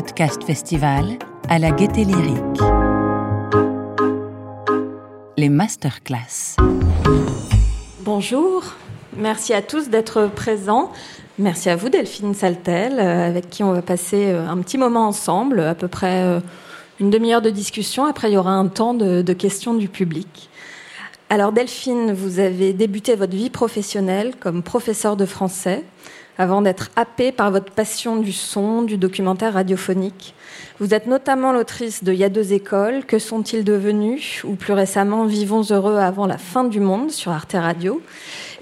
podcast festival à la Gaieté Lyrique. Les masterclass. Bonjour, merci à tous d'être présents. Merci à vous Delphine Saltel, euh, avec qui on va passer euh, un petit moment ensemble, à peu près euh, une demi-heure de discussion. Après, il y aura un temps de, de questions du public. Alors Delphine, vous avez débuté votre vie professionnelle comme professeur de français avant d'être happée par votre passion du son, du documentaire radiophonique. Vous êtes notamment l'autrice de Il y a deux écoles, Que sont-ils devenus? Ou plus récemment Vivons heureux avant la fin du monde sur Arte Radio,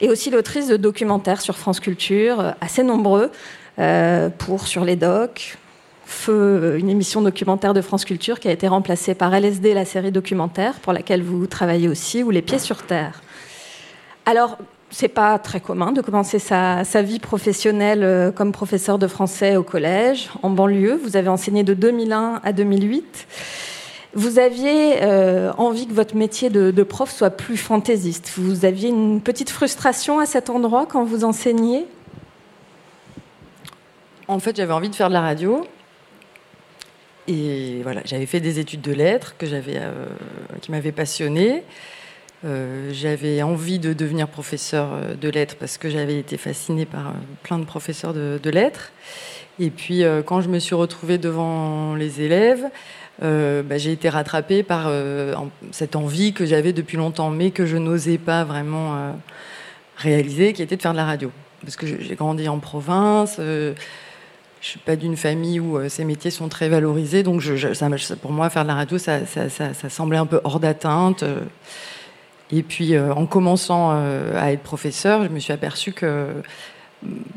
et aussi l'autrice de documentaires sur France Culture, assez nombreux, euh, pour Sur les docs, Feu, euh, une émission documentaire de France Culture qui a été remplacée par LSD, la série documentaire, pour laquelle vous travaillez aussi, ou Les Pieds sur Terre. Alors, c'est pas très commun de commencer sa, vie professionnelle euh, comme professeur de français au collège, en banlieue. Vous avez enseigné de 2001 à 2008. Vous aviez euh, envie que votre métier de, prof soit plus fantaisiste. Vous aviez une petite frustration à cet endroit quand vous enseigniez? En fait, j'avais envie de faire de la radio. Et voilà, j'avais fait des études de lettres que euh, qui m'avaient passionné. Euh, j'avais envie de devenir professeur euh, de lettres parce que j'avais été fascinée par euh, plein de professeurs de, lettres. Et puis quand je me suis retrouvée devant les élèves, bah, j'ai été rattrapée par cette envie que j'avais depuis longtemps, mais que je n'osais pas vraiment réaliser, qui était de faire de la radio. Parce que j'ai grandi en province. Je suis pas d'une famille où ces métiers sont très valorisés, donc pour moi, faire de la radio, ça semblait un peu hors d'atteinte. Et puis, euh, en commençant euh, à être professeur, je me suis aperçue que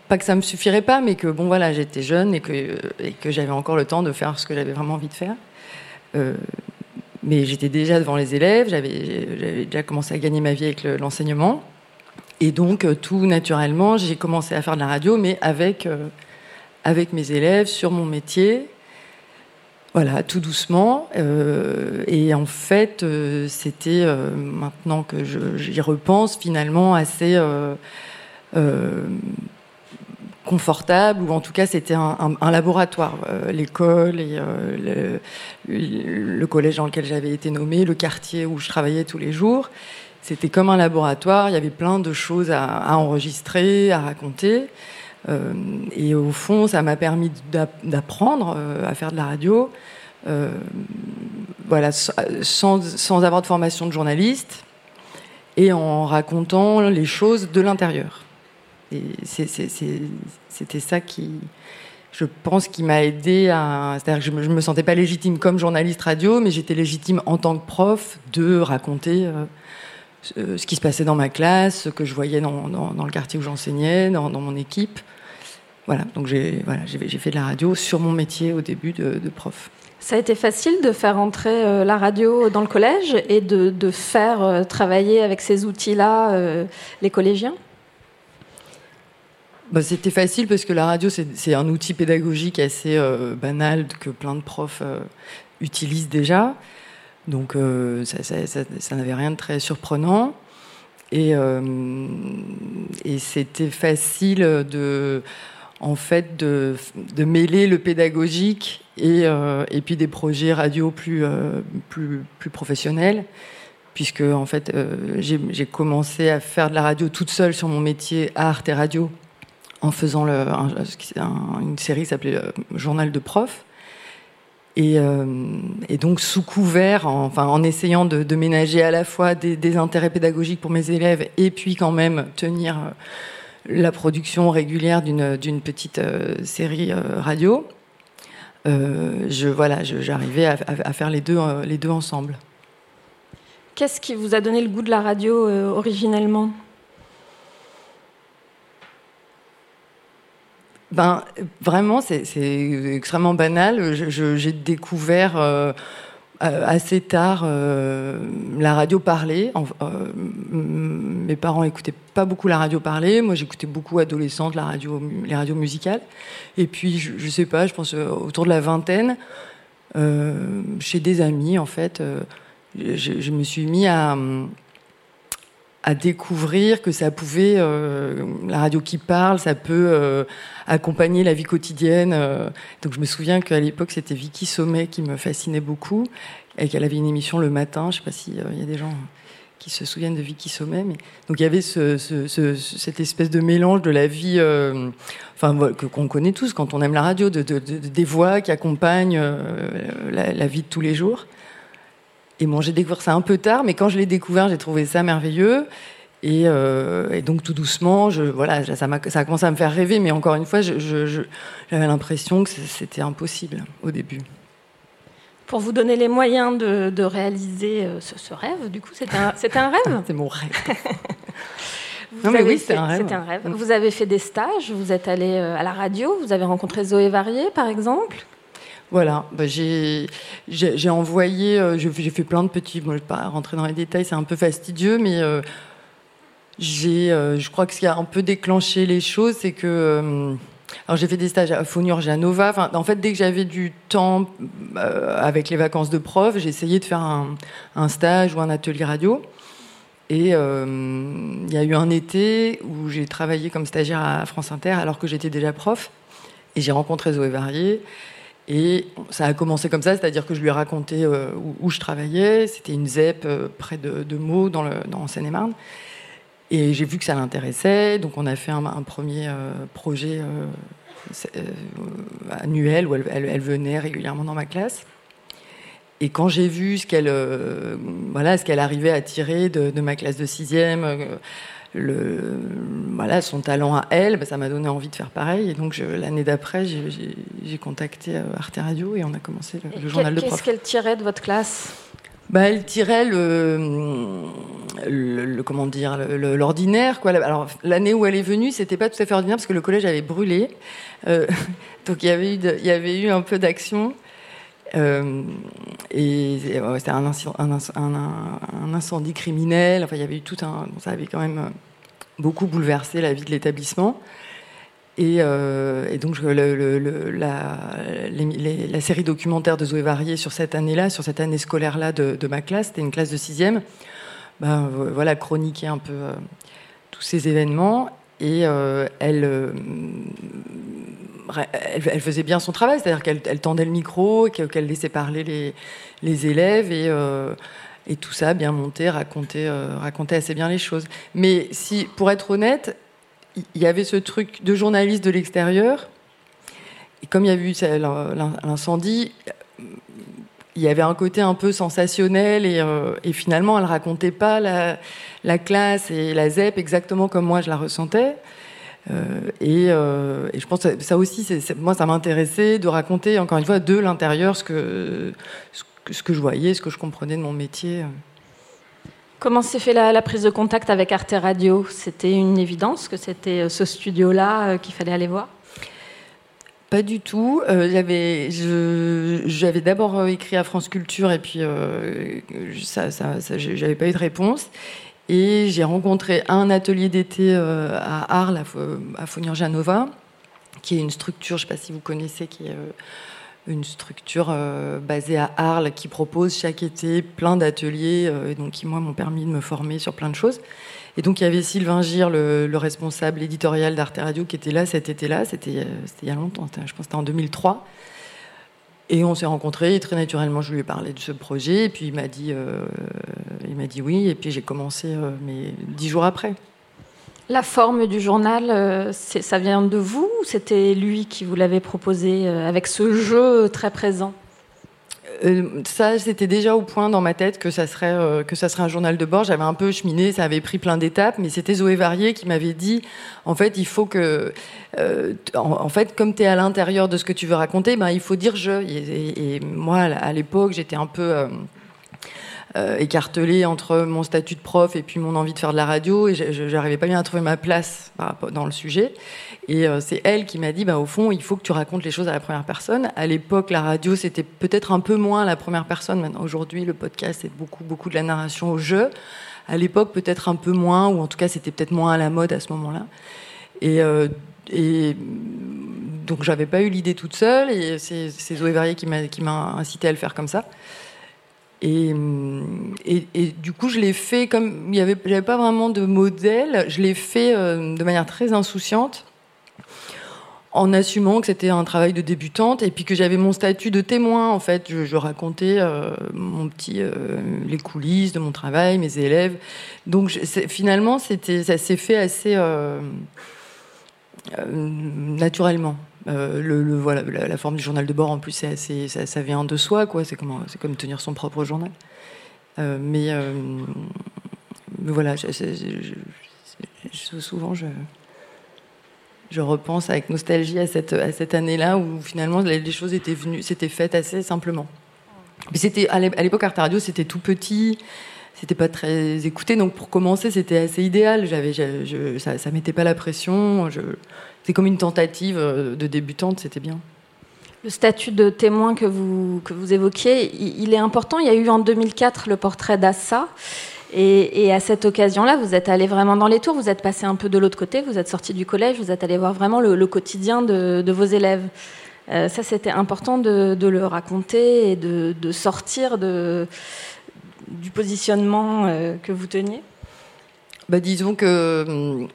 pas que ça me suffirait pas, mais que bon voilà, j'étais jeune et que, et que j'avais encore le temps de faire ce que j'avais vraiment envie de faire. Euh, mais j'étais déjà devant les élèves, j'avais déjà commencé à gagner ma vie avec l'enseignement. et donc, tout naturellement, j'ai commencé à faire de la radio, mais avec, avec mes élèves, sur mon métier. Voilà, tout doucement. Euh, et en fait, euh, c'était, euh, maintenant que j'y repense, finalement assez confortable, ou en tout cas, c'était un, laboratoire. L'école et le, le, collège dans lequel j'avais été nommée, le quartier où je travaillais tous les jours. C'était comme un laboratoire, il y avait plein de choses à, à enregistrer, à raconter. Euh, et au fond, ça m'a permis d'apprendre euh, à faire de la radio, euh, voilà, sans, avoir de formation de journaliste et en racontant les choses de l'intérieur. Et c'était ça qui, je pense, qui m'a aidé à. C'est-à-dire que je ne me, sentais pas légitime comme journaliste radio, mais j'étais légitime en tant que prof de raconter ce qui se passait dans ma classe, ce que je voyais dans, le quartier où j'enseignais, dans, mon équipe. Voilà, donc j'ai voilà, fait de la radio sur mon métier au début de, prof. Ça a été facile de faire entrer euh, la radio dans le collège et de, de faire euh, travailler avec ces outils-là euh, les collégiens? Bah, C'était facile parce que la radio, c'est un outil pédagogique assez banal que plein de profs utilisent déjà. Donc ça, ça, ça, ça n'avait rien de très surprenant. Et, et c'était facile de en fait de, mêler le pédagogique et, euh, et, puis des projets radio plus, euh, professionnels puisque en fait euh, j'ai commencé à faire de la radio toute seule sur mon métier à Arte Radio en faisant une série qui s'appelait Journal de prof. Et, et, donc sous couvert, enfin en essayant de, ménager à la fois des, intérêts pédagogiques pour mes élèves et puis quand même tenir la production régulière d'une petite euh, série euh, radio. Euh, je voilà, j'arrivais à, faire les deux, les deux ensemble. Qu'est-ce qui vous a donné le goût de la radio originellement? Ben vraiment, c'est extrêmement banal. J'ai découvert assez tard, euh, la radio parlait. Euh, mes parents écoutaient pas beaucoup la radio parler. Moi, j'écoutais beaucoup adolescente la radio, les radios musicales. Et puis, je, je sais pas, je pense autour de la vingtaine, chez des amis, en fait, je, me suis mis à, à découvrir que ça pouvait, euh, la radio qui parle, ça peut euh, accompagner la vie quotidienne. Euh. Donc je me souviens qu'à l'époque, c'était Vicky Sommet qui me fascinait beaucoup et qu'elle avait une émission le matin. Je sais pas s'il y a des gens qui se souviennent de Vicky Sommet. Mais... Donc il y avait ce, ce, cette espèce de mélange de la vie, enfin que qu'on connaît tous quand on aime la radio, de, de, des voix qui accompagnent la, la, vie de tous les jours. Et bon, j'ai découvert ça un peu tard, mais quand je l'ai découvert, j'ai trouvé ça merveilleux. Et, euh, donc tout doucement, je, voilà, ça, a, ça a commencé à me faire rêver, mais encore une fois, j'avais l'impression que c'était impossible au début. Pour vous donner les moyens de, réaliser euh, ce, rêve, du coup, c'était un, un, rêve C'est mon rêve. non, mais oui, c'est un rêve. un rêve. Vous avez fait des stages, vous êtes allé euh, à la radio, vous avez rencontré Zoé Varier, par exemple? Voilà, bah j'ai envoyé, euh, j'ai fait plein de petits, bon, je ne vais pas rentrer dans les détails, c'est un peu fastidieux, mais euh, euh, je crois que ce qui a un peu déclenché les choses, c'est que, alors j'ai fait des stages à Fognor Janova, enfin, en fait, dès que j'avais du temps avec les vacances de prof, j'ai essayé de faire un, un, stage ou un atelier radio. Et il y a eu un été où j'ai travaillé comme stagiaire à France Inter alors que j'étais déjà prof. Et j'ai rencontré Zoé Varier. Et ça a commencé comme ça, c'est-à-dire que je lui ai raconté euh, où, je travaillais. C'était une ZEP euh, près de, Meaux, dans, Seine-et-Marne. Et j'ai vu que ça l'intéressait, donc on a fait un, premier euh, projet annuel où elle, venait régulièrement dans ma classe. Et quand j'ai vu ce qu'elle voilà, ce arrivait à tirer de, ma classe de sixième, le, voilà, son talent à elle, bah, ça m'a donné envie de faire pareil. Et donc l'année d'après, j'ai contacté euh, Arte Radio et on a commencé le, journal de prof. Qu'est-ce qu'elle tirait de votre classe? Bah, elle tirait le, le, comment dire l'ordinaire quoi. Alors l'année où elle est venue, c'était pas tout à fait ordinaire parce que le collège avait brûlé, euh, donc il y avait eu il y avait eu un peu d'action. Euh, et c'était un, incendie criminel. Enfin, il y avait eu tout un. ça avait quand même euh, beaucoup bouleversé la vie de l'établissement. Et, euh, donc, la, série documentaire de Zoé Varier sur cette année-là, sur cette année scolaire-là de, de, ma classe, c'était une classe de sixième, ben, voilà, chroniquer un peu tous ces événements. Et elle elle, faisait bien son travail, c'est-à-dire qu'elle tendait le micro, qu'elle laissait parler les, élèves et, euh, et, tout ça, bien monté, racontait, euh, assez bien les choses. Mais si, pour être honnête, il y avait ce truc de journaliste de l'extérieur, et comme il y a eu l'incendie, il y avait un côté un peu sensationnel et, euh, finalement, elle racontait pas la, classe et la ZEP exactement comme moi je la ressentais. Euh, euh, et, je pense que ça aussi, moi, ça m'intéressait de raconter, encore une fois, de l'intérieur ce que, ce que, je voyais, ce que je comprenais de mon métier. Comment s'est fait la, prise de contact avec Arte Radio? C'était une évidence que c'était euh, ce studio-là qu'il fallait aller voir? Pas du tout. j'avais, j'avais d'abord écrit à France Culture et puis ça, ça, j'avais pas eu de réponse. Et j'ai rencontré un atelier d'été euh, à Arles, à Fognor-Janova, qui est une structure, je ne sais pas si vous connaissez, qui est euh, une structure euh, basée à Arles qui propose chaque été plein d'ateliers, et donc qui, moi, m'ont permis de me former sur plein de choses. Et donc, il y avait Sylvain Gir, le, le responsable éditorial d'Arte Radio, qui était là cet été-là. C'était il y a longtemps, je pense que c'était en 2003. Et on s'est rencontrés très naturellement, je lui ai parlé de ce projet. Et puis il m'a dit, euh, il m'a dit oui. Et puis j'ai commencé, euh, mais dix jours après. La forme du journal, euh, ça vient de vous ou c'était lui qui vous l'avait proposé avec ce jeu très présent? Ça, c'était déjà au point dans ma tête que ça serait euh, que ça serait un journal de bord. J'avais un peu cheminé, ça avait pris plein d'étapes, mais c'était Zoé Varier qui m'avait dit, en fait, il faut que, euh, en, fait, comme tu es à l'intérieur de ce que tu veux raconter, ben il faut dire je. Et moi, à l'époque, j'étais un peu euh, écartelée entre mon statut de prof et puis mon envie de faire de la radio et j'arrivais pas bien à trouver ma place dans le sujet. Et euh, c'est elle qui m'a dit, bah, au fond, il faut que tu racontes les choses à la première personne. À l'époque, la radio, c'était peut-être un peu moins la première personne. Maintenant, aujourd'hui, le podcast, c'est beaucoup, beaucoup de la narration au jeu. À l'époque, peut-être un peu moins, ou en tout cas, c'était peut-être moins à la mode à ce moment-là. Et, euh, et donc, j'avais pas eu l'idée toute seule, et c'est Zoé Verrier qui m'a incité à le faire comme ça. Et, du coup, je l'ai fait comme il n'y avait, pas vraiment de modèle, je l'ai fait de manière très insouciante en assumant que c'était un travail de débutante et puis que j'avais mon statut de témoin en fait. Je, racontais euh, mon petit euh, les coulisses de mon travail mes élèves. Donc finalement c'était ça s'est fait assez euh, le, voilà la, forme du journal de bord en plus c'est assez ça, vient de soi quoi c'est comme c'est comme tenir son propre journal mais, mais voilà souvent je je repense avec nostalgie à cette, à cette année-là où finalement les choses étaient venues, s'étaient faites assez simplement. c'était à l'époque Arte Radio, c'était tout petit, c'était pas très écouté, donc pour commencer, c'était assez idéal. J'avais, ça, ça mettait pas la pression. C'est comme une tentative euh, de débutante, c'était bien. Le statut de témoin que vous, que vous évoquiez, il, est important. Il y a eu en 2004 le portrait d'Assa. Et, à cette occasion-là, vous êtes allé vraiment dans les tours, vous êtes passé un peu de l'autre côté, vous êtes sorti du collège, vous êtes allé voir vraiment le, quotidien de, vos élèves. Euh, ça, c'était important de, le raconter et de, sortir du positionnement euh, que vous teniez. Bah, disons que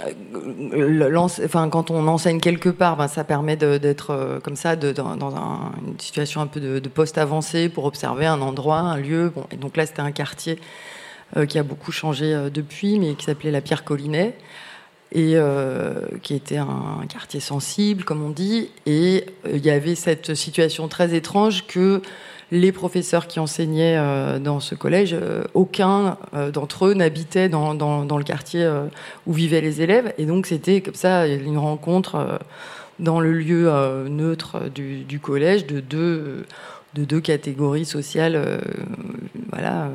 euh, enfin, quand on enseigne quelque part, ben, ça permet d'être comme ça dans, une situation un peu de, poste avancé pour observer un endroit, un lieu. Et donc là, c'était un quartier euh, qui a beaucoup changé euh, depuis, mais qui s'appelait la Pierre Collinet et euh, qui était un quartier sensible, comme on dit. Et il y avait cette situation très étrange que les professeurs qui enseignaient dans ce collège, aucun d'entre eux n'habitait dans, le quartier où vivaient les élèves. Et donc c'était comme ça une rencontre dans le lieu neutre du, collège de deux, de deux catégories sociales. voilà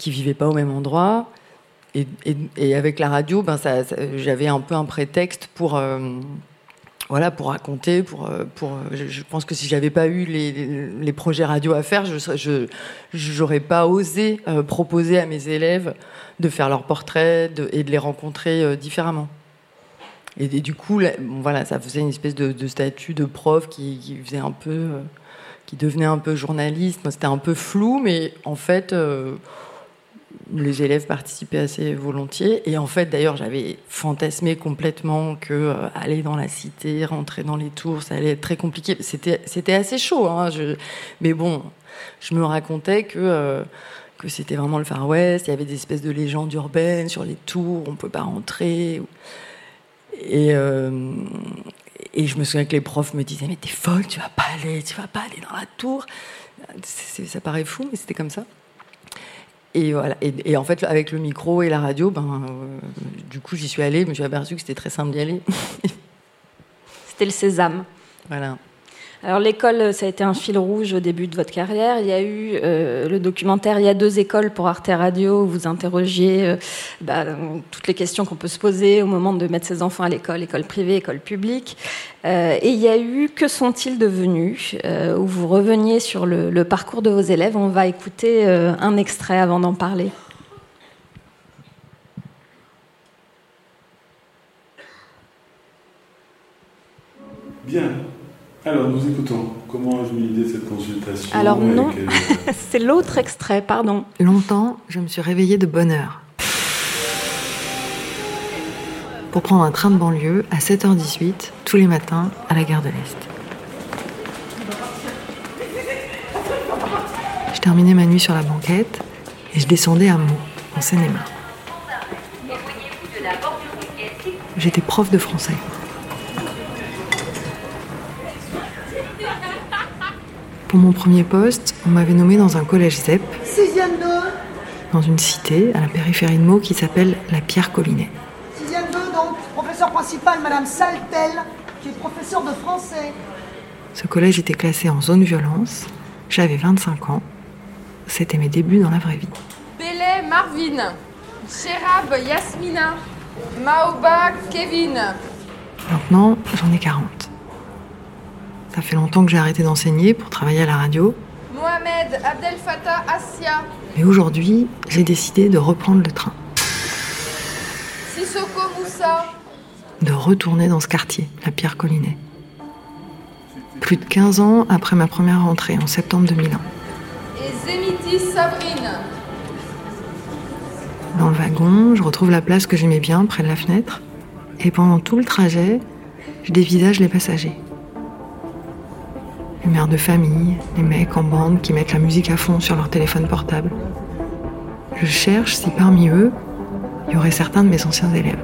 qui vivaient pas au même endroit. Et, avec la radio, ben j'avais un peu un prétexte pour, euh, voilà, pour raconter. Pour, euh, pour, je, pense que si j'avais pas eu les, les, projets radio à faire, je j'aurais pas osé euh, proposer à mes élèves de faire leurs portraits de, et de les rencontrer différemment. Et, du coup, voilà, ça faisait une espèce de, statut de prof qui, qui, faisait un peu, qui devenait un peu journaliste. C'était un peu flou, mais en fait les élèves participaient assez volontiers. Et en fait, d'ailleurs, j'avais fantasmé complètement que euh, aller dans la cité, rentrer dans les tours, ça allait être très compliqué. C'était, assez chaud. Hein, mais bon, je me racontais que, euh, que c'était vraiment le Far West. Il y avait des espèces de légendes urbaines sur les tours, on ne pouvait pas rentrer. Et, euh, et je me souviens que les profs me disaient Mais t'es folle, tu vas pas aller, tu vas pas aller dans la tour. ça paraît fou, mais c'était comme ça. Et voilà. Et, en fait, avec le micro et la radio, ben, euh, du coup, j'y suis allée, mais je me suis aperçue que c'était très simple d'y aller. c'était le sésame. Voilà. Alors l'école, ça a été un fil rouge au début de votre carrière. Il y a eu euh, le documentaire Il y a deux écoles pour Arte Radio où vous interrogiez euh, bah, toutes les questions qu'on peut se poser au moment de mettre ses enfants à l'école, école privée, école publique. Euh, et il y a eu Que sont-ils devenus où vous reveniez sur le, le, parcours de vos élèves. On va écouter un extrait avant d'en parler. Bien, alors, nous écoutons. Comment ai-je eu l'idée de cette consultation Alors non, c'est l'autre extrait, pardon. Longtemps, je me suis réveillée de bonne heure. Pour prendre un train de banlieue à 7h18 tous les matins à la gare de l'Est. Je terminais ma nuit sur la banquette et je descendais à Meaux, en Seine-et-Marne. J'étais prof de français. Pour mon premier poste, on m'avait nommé dans un collège ZEP, dans une cité à la périphérie de Meaux qui s'appelle la Pierre Collinet. Sixième 2, donc, professeur principal, Madame Saltel, qui est professeur de français. Ce collège était classé en zone violence. J'avais 25 ans. C'était mes débuts dans la vraie vie. Belay Marvin, Sherab Yasmina, Maoba Kevin. Maintenant, j'en ai 40. Ça fait longtemps que j'ai arrêté d'enseigner pour travailler à la radio. Mohamed Abdel Fattah Assia. Mais aujourd'hui, j'ai décidé de reprendre le train. Sissoko Moussa. De retourner dans ce quartier, la Pierre Collinet. Plus de 15 ans après ma première rentrée en septembre 2001. et Zemitis Sabrine. Dans le wagon, je retrouve la place que j'aimais bien près de la fenêtre. Et pendant tout le trajet, je dévisage les passagers. Les mères de famille, les mecs en bande qui mettent la musique à fond sur leur téléphone portable. Je cherche si parmi eux, il y aurait certains de mes anciens élèves.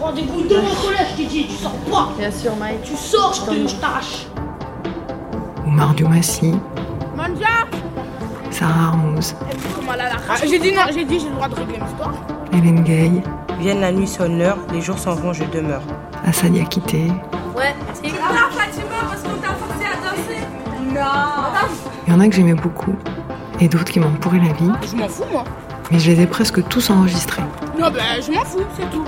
Rendez-vous dans mon collège, Titi, tu sors pas Bien sûr, Mike. Tu sors, je te je t'arrache Ou Mardio Massi, Manja Sarah Armouz, Ah, J'ai dit non, j'ai dit j'ai le droit de régler l'histoire. Hélène Gay, Vienne la nuit sonne l'heure, les jours s'en vont, je demeure. Assad Yakité. Et là, Fatima, Il y en a que j'aimais beaucoup et d'autres qui m'ont pourri la vie, Je m'en fous, moi. mais je les ai presque tous enregistrés. Non, ben, je m'en fous, c'est tout.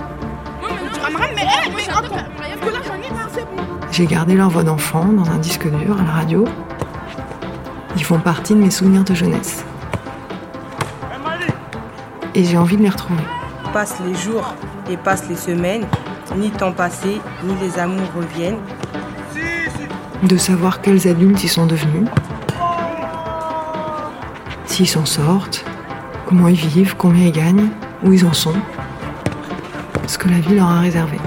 J'ai gardé leur voix d'enfant dans un disque dur à la radio. Ils font partie de mes souvenirs de jeunesse. Et j'ai envie de les retrouver. Passent les jours et passent les semaines, ni temps passé, ni les amours reviennent. De savoir quels adultes ils sont devenus. S'ils s'en sortent, comment ils vivent, combien ils gagnent, où ils en sont. Ce que la vie leur a réservé.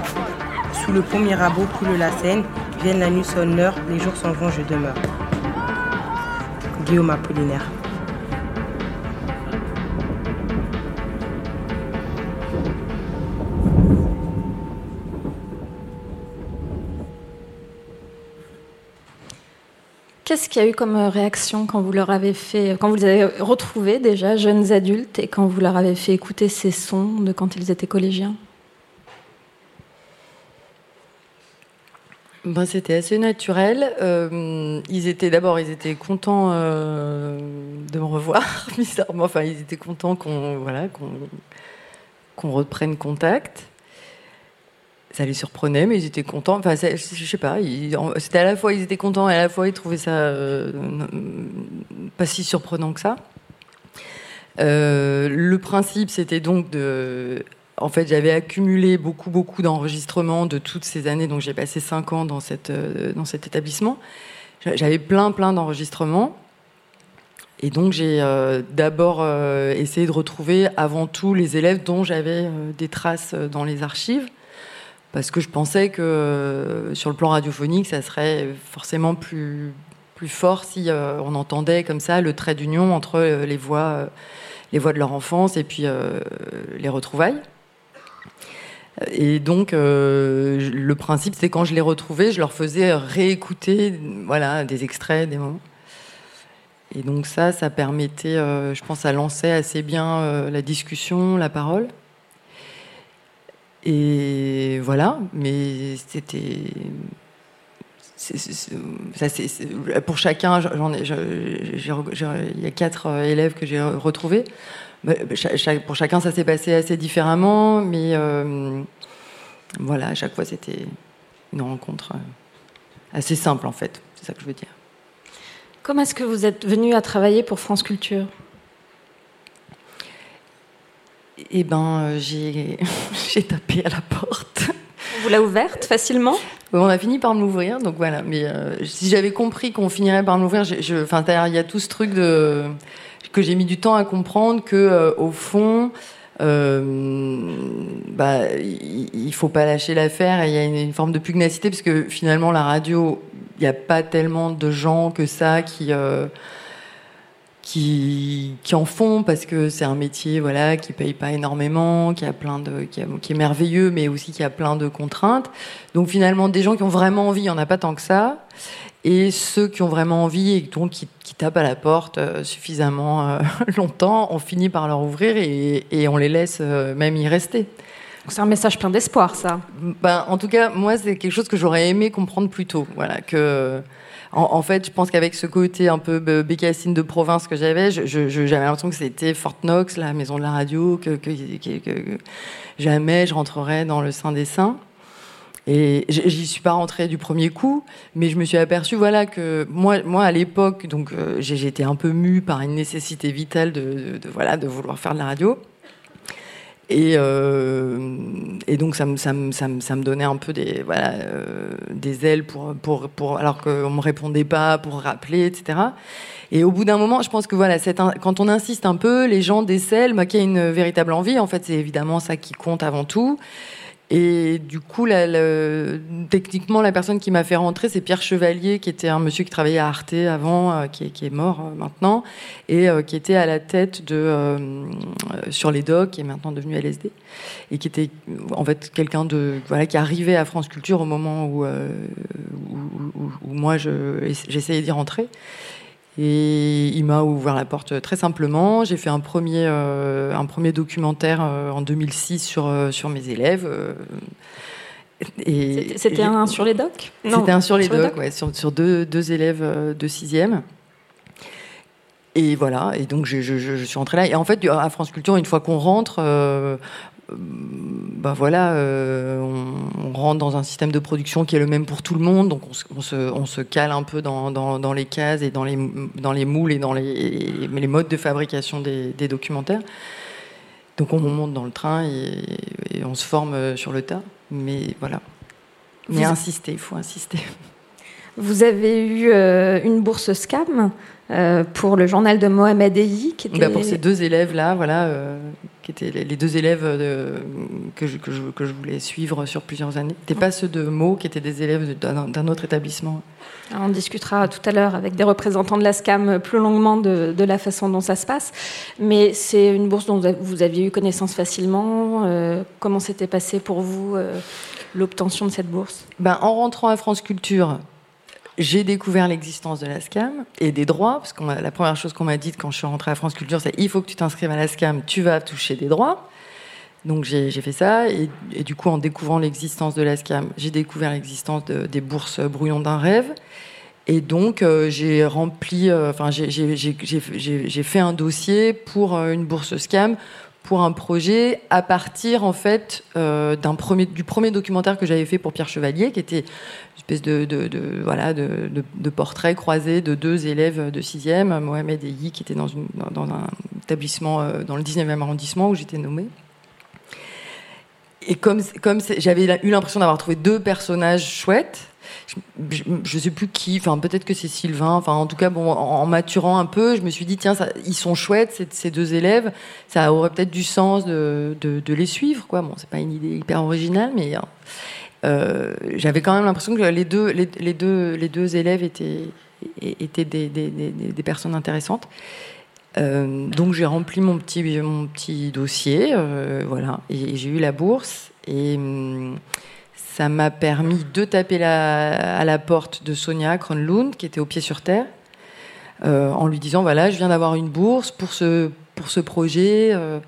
Sous le pont Mirabeau coule la Seine, vienne la nuit sonne l'heure, les jours s'en vont, je demeure. Guillaume Apollinaire. Qu'il y a eu comme euh, réaction quand vous leur avez fait, quand vous les avez retrouvés déjà jeunes adultes et quand vous leur avez fait écouter ces sons de quand ils étaient collégiens? Ben, c'était assez naturel. Euh, ils étaient d'abord, ils étaient contents euh, de me revoir, bizarrement. Enfin, ils étaient contents qu'on voilà, qu'on reprenne contact. Ça les surprenait, mais ils étaient contents. Enfin, je je sais pas. C'était à la fois ils étaient contents et à la fois ils trouvaient ça euh, pas si surprenant que ça. Euh, le principe, c'était donc de en fait, j'avais accumulé beaucoup, beaucoup d'enregistrements de toutes ces années. Donc, j'ai passé cinq ans dans, cette, euh, dans cet établissement. J'a- J'avais plein, plein d'enregistrements. Et donc, j'ai d'abord essayé de retrouver avant tout les élèves dont j'avais des traces dans les archives. Parce que je pensais que euh, sur le plan radiophonique, ça serait forcément plus, plus fort si euh, on entendait comme ça le trait d'union entre euh, les voix, les voix de leur enfance et puis les retrouvailles. Et donc, euh, le principe, c'est quand je les retrouvais, je leur faisais réécouter voilà, des extraits, des moments. Et donc ça, ça permettait, euh, je pense, ça lançait assez bien euh, la discussion, la parole. Et voilà, mais c'était... ça, c'est- pour chacun, j'en ai, il y a quatre euh, élèves que j'ai retrouvés. Pour chacun, ça s'est passé assez différemment, mais euh, voilà, à chaque fois, c'était une rencontre euh, assez simple, en fait. C'est ça que je veux dire. Comment est-ce que vous êtes venu à travailler pour France Culture? Eh ben, euh, j'ai tapé à la porte. Vous l'a ouverte facilement On a fini par m'ouvrir, donc voilà. Mais euh, si j'avais compris qu'on finirait par je, je- enfin, il y a tout ce truc de que j'ai mis du temps à comprendre que euh, au fond, euh, bah, il, faut pas lâcher l'affaire et il y a une, une forme de pugnacité parce que finalement la radio, il n'y a pas tellement de gens que ça qui euh, qui, qui en font parce que c'est un métier voilà qui paye pas énormément, qui a plein de qui, a- qui est merveilleux mais aussi qui a plein de contraintes. Donc finalement des gens qui ont vraiment envie, il y en a pas tant que ça. Et ceux qui ont vraiment envie et donc qui, qui tapent à la porte euh, suffisamment euh, longtemps, on finit par leur ouvrir et, et on les laisse euh, même y rester. C'est un message plein d'espoir, ça. Ben, en tout cas, moi, c'est quelque chose que j'aurais aimé comprendre plus tôt. Voilà, que, en, fait, je pense qu'avec ce côté un peu be- bécassine de province que j'avais, j'avais l'impression que c'était Fort Knox, la maison de la radio, que, jamais je rentrerais dans le sein des saints. Et j'y suis pas rentrée du premier coup, mais je me suis aperçue, voilà, que moi, moi à l'époque, donc euh, j'étais un peu mue par une nécessité vitale de- de, voilà, de vouloir faire de la radio. Et, euh, et donc ça me, ça, me, ça, me, ça me donnait un peu des, voilà, des ailes pour, pour, pour, alors qu'on me répondait pas, pour rappeler, etc. Et au bout d'un moment, je pense que voilà, quand on insiste un peu, les gens décèlent bah, qu'il y a une véritable envie. En fait, c'est évidemment ça qui compte avant tout. Et du coup, techniquement, la personne qui m'a fait rentrer, c'est Pierre Chevalier, qui était un monsieur qui travaillait à Arte avant, euh, qui, est, mort euh, maintenant, et euh, qui était à la tête de sur les docks, qui est maintenant devenu LSD, et qui était en fait quelqu'un de voilà qui arrivait à France Culture au moment où, moi j'essayais d'y rentrer. Et il m'a ouvert la porte très simplement. J'ai fait un premier, euh, un premier documentaire euh, en 2006 sur, euh, sur mes élèves. C'était un sur les docs? C'était un sur les docs, ouais, sur, sur deux, deux, élèves de sixième. Et voilà, et donc je, je, je, suis rentrée là. Et en fait, à France Culture, une fois qu'on rentre, ben voilà, euh, on, rentre dans un système de production qui est le même pour tout le monde, donc on se, on se, cale un peu dans, dans, les cases et dans les, dans les moules et dans les, les modes de fabrication des, documentaires. Donc on monte dans le train et, on se forme sur le tas, mais voilà. Mais insister, il faut insister. Vous avez eu euh, une bourse SCAM euh, pour le journal de Mohamed Eyi. Qui était... Bah, pour ces deux élèves-là, voilà, euh, qui étaient les deux élèves que, je, que, je, que, je, voulais suivre sur plusieurs années. Ce pas ceux de Mo, qui étaient des élèves d'un autre établissement. on discutera tout à l'heure avec des représentants de la SCAM plus longuement de, de la façon dont ça se passe. Mais c'est une bourse dont vous aviez eu connaissance facilement. comment s'était passé pour vous l'obtention de cette bourse? Ben, En rentrant à France Culture, j'ai découvert l'existence de la SCAM et des droits, parce que la première chose qu'on m'a dit quand je suis rentrée à France Culture, c'est il faut que tu t'inscrives à la SCAM, tu vas toucher des droits. Donc j'ai fait ça, et, du coup, en découvrant l'existence de la SCAM, j'ai découvert l'existence de, des bourses brouillons d'un rêve. Et donc, euh, j'ai rempli, euh, enfin, j'ai fait un dossier pour euh, une bourse SCAM pour un projet à partir en fait euh, du premier documentaire que j'avais fait pour Pierre Chevalier qui était une espèce de, voilà de, portrait croisé de deux élèves de sixième Mohamed et Yi qui était dans, une, un établissement euh, dans le 19e arrondissement où j'étais nommée. Et comme comme j'avais eu l'impression d'avoir trouvé deux personnages chouettes je, ne sais plus qui, enfin peut-être que c'est Sylvain, enfin en tout cas bon, en, maturant un peu, je me suis dit tiens, ils sont chouettes ces, deux élèves, ça aurait peut-être du sens de, les suivre quoi. Bon, c'est pas une idée hyper originale, mais euh, j'avais quand même l'impression que les deux, élèves étaient des, personnes intéressantes. Euh, donc j'ai rempli mon petit dossier, euh, voilà, et, j'ai eu la bourse hum, ça m'a permis de taper à la porte de Sonia Kronlund, qui était au pied sur terre, euh, en lui disant voilà, je viens d'avoir une bourse pour ce, pour ce projet. Euh,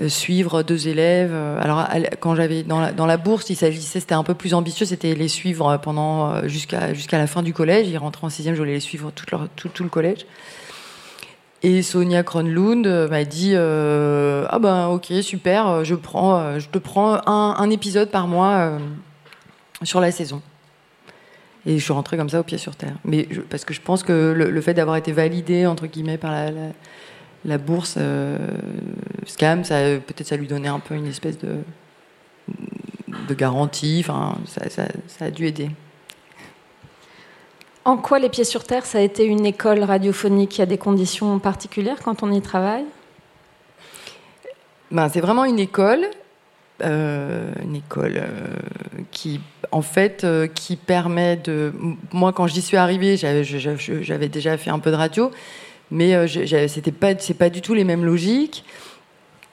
euh, suivre deux élèves. Alors, quand j'avais dans la, bourse, il s'agissait, c'était un peu plus ambitieux, c'était les suivre pendant jusqu'à jusqu'à la fin du collège. Ils rentraient en sixième, je voulais les suivre tout le collège. Et Sonia Kronlund euh, m'a dit euh, ah ben ok super euh, je prends je te prends un, épisode par mois sur la saison. Et je suis rentrée comme ça au pied sur terre. Mais parce que je pense que le, fait d'avoir été validée entre guillemets par la, bourse Scam ça peut-être ça lui donnait un peu une espèce de de garantie. Enfin ça a dû aider en quoi Les Pieds sur Terre, ça a été une école radiophonique Il y a des conditions particulières quand on y travaille? Ben, C'est vraiment une école, euh, une école euh, qui, en fait, euh, qui permet de... Moi, quand j'y suis arrivée, j'avais déjà fait un peu de radio, mais c'était pas, c'est pas du tout les mêmes logiques.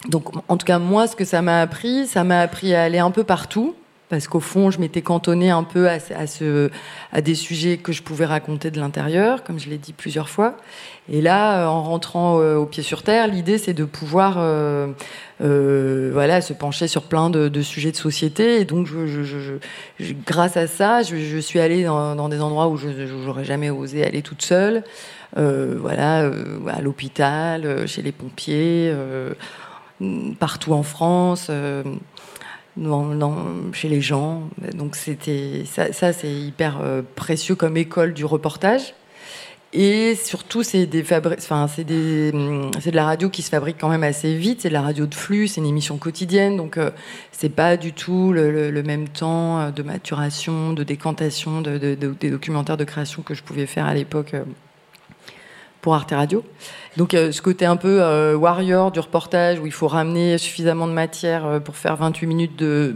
Donc, en tout cas, moi, ce que ça m'a appris, ça m'a appris à aller un peu partout parce qu'au fond, je m'étais cantonnée un peu à, des sujets que je pouvais raconter de l'intérieur, comme je l'ai dit plusieurs fois. Et là, euh, en rentrant euh, au pied sur terre, l'idée, c'est de pouvoir, euh, voilà, se pencher sur plein de, sujets de société. Et donc, grâce à ça, je, suis allée dans, des endroits où je n'aurais jamais osé aller toute seule. voilà, à l'hôpital, chez les pompiers, partout en France chez les gens. Donc c'était ça, c'est hyper euh, précieux comme école du reportage. et surtout, c'est des enfin, c'est des, c'est de la radio qui se fabrique quand même assez vite. C'est de la radio de flux, c'est une émission quotidienne, donc euh, c'est pas du tout le, même temps euh, de maturation, de décantation, de, des documentaires de création que je pouvais faire à l'époque euh, pour Arte Radio. Donc ce côté un peu warrior du reportage où il faut ramener suffisamment de matière pour faire 28 minutes de,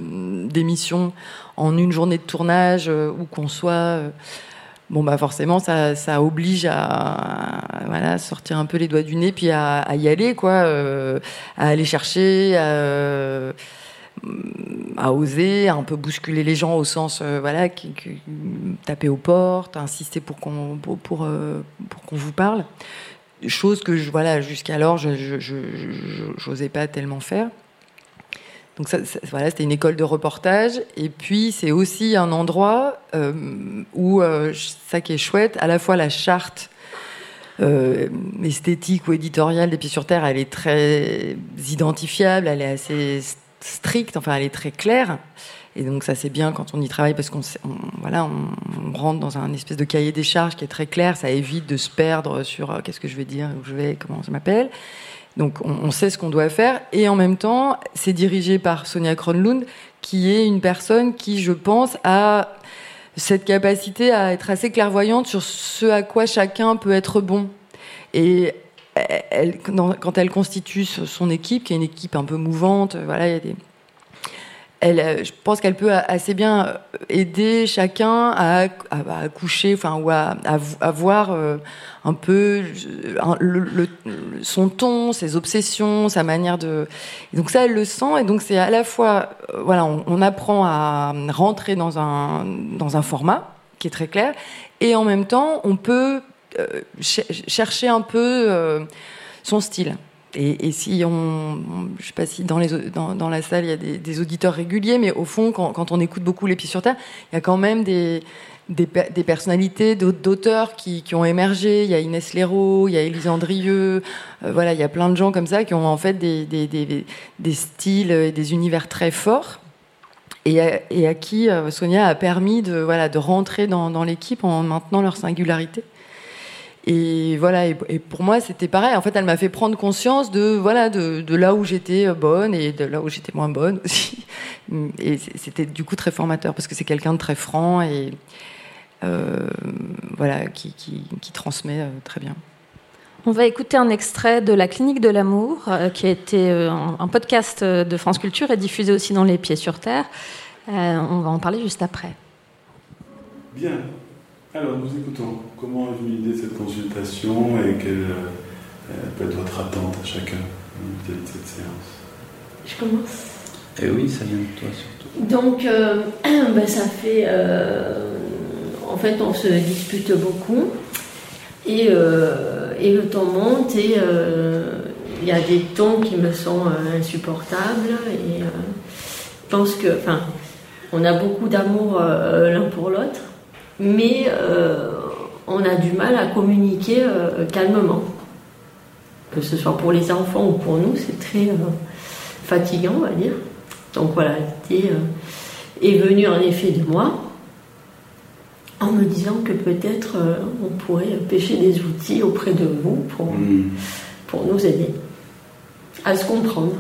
d'émission en une journée de tournage, où qu'on soit bon bah forcément ça, ça oblige à, voilà sortir un peu les doigts du nez puis à, y aller quoi euh, à aller chercher à, à, oser à un peu bousculer les gens au sens euh, voilà qui, taper aux portes insister euh, pour qu'on vous parle chose que je voilà jusqu'alors je j'osais pas tellement faire donc ça, voilà, c'était une école de reportage. Et puis c'est aussi un endroit euh, où ça qui est chouette, à la fois la charte esthétique ou éditoriale des Pieds sur Terre, elle est très identifiable, elle est assez stricte, enfin elle est très claire. Et donc ça c'est bien quand on y travaille parce qu'on voilà on, rentre dans un espèce de cahier des charges qui est très clair, ça évite de se perdre sur qu'est-ce que je vais dire, où je vais, comment ça m'appelle. Donc on, sait ce qu'on doit faire et en même temps, c'est dirigé par Sonia Kronlund, qui est une personne qui, je pense, a cette capacité à être assez clairvoyante sur ce à quoi chacun peut être bon. Et quand elle constitue son équipe, qui est une équipe un peu mouvante, voilà, a des elle, euh, je pense qu'elle peut assez bien euh, aider chacun à, à, coucher, enfin, ou à, à, voir euh, un peu son ton, ses obsessions, sa manière de. donc ça, elle le sent, et donc c'est à la fois, voilà, on, apprend à rentrer dans un dans un format qui est très clair, et en même temps, on peut chercher un peu son style. Et, si on, je sais pas si dans, la salle il y a des, auditeurs réguliers, mais au fond, quand, on écoute beaucoup Les Pieds sur Terre, il y a quand même des, des, personnalités d'auteurs qui, qui, ont émergé. Il y a Inès Léraud, il y a Élise Andrieux, euh, voilà, il y a plein de gens comme ça qui ont en fait des, des, styles et des univers très forts. Et à, qui euh, Sonia a permis de, voilà, de rentrer dans l'équipe en maintenant leur singularité. Et voilà, et, pour moi, c'était pareil. En fait, elle m'a fait prendre conscience de, voilà, de, de là où j'étais bonne et de là où j'étais moins bonne aussi. Et c'était du coup très formateur parce que c'est quelqu'un de très franc et euh, voilà, qui, qui, qui transmet euh, très bien. On va écouter un extrait de La Clinique de l'amour, euh, qui a été un podcast de France Culture et diffusé aussi dans Les Pieds sur Terre. on va en parler juste après. Bien. Alors, nous écoutons. Comment est venue l'idée de cette consultation et quelle euh, peut être votre attente à chacun de cette séance? Je commence Eh oui, ça vient de toi surtout. Donc, euh, ben, ça fait. Euh, en fait, on se dispute beaucoup et, et le temps monte et il y a des tons qui me sont insupportables et je pense que. Enfin, on a beaucoup d'amour l'un pour l'autre mais euh, on a du mal à communiquer euh, calmement. Que ce soit pour les enfants ou pour nous, c'est très euh, fatigant, on va dire. Donc voilà, l'idée est venue en effet de moi, en me disant que peut-être on pourrait pêcher des outils auprès de vous pour, hmm. pour nous aider à se comprendre.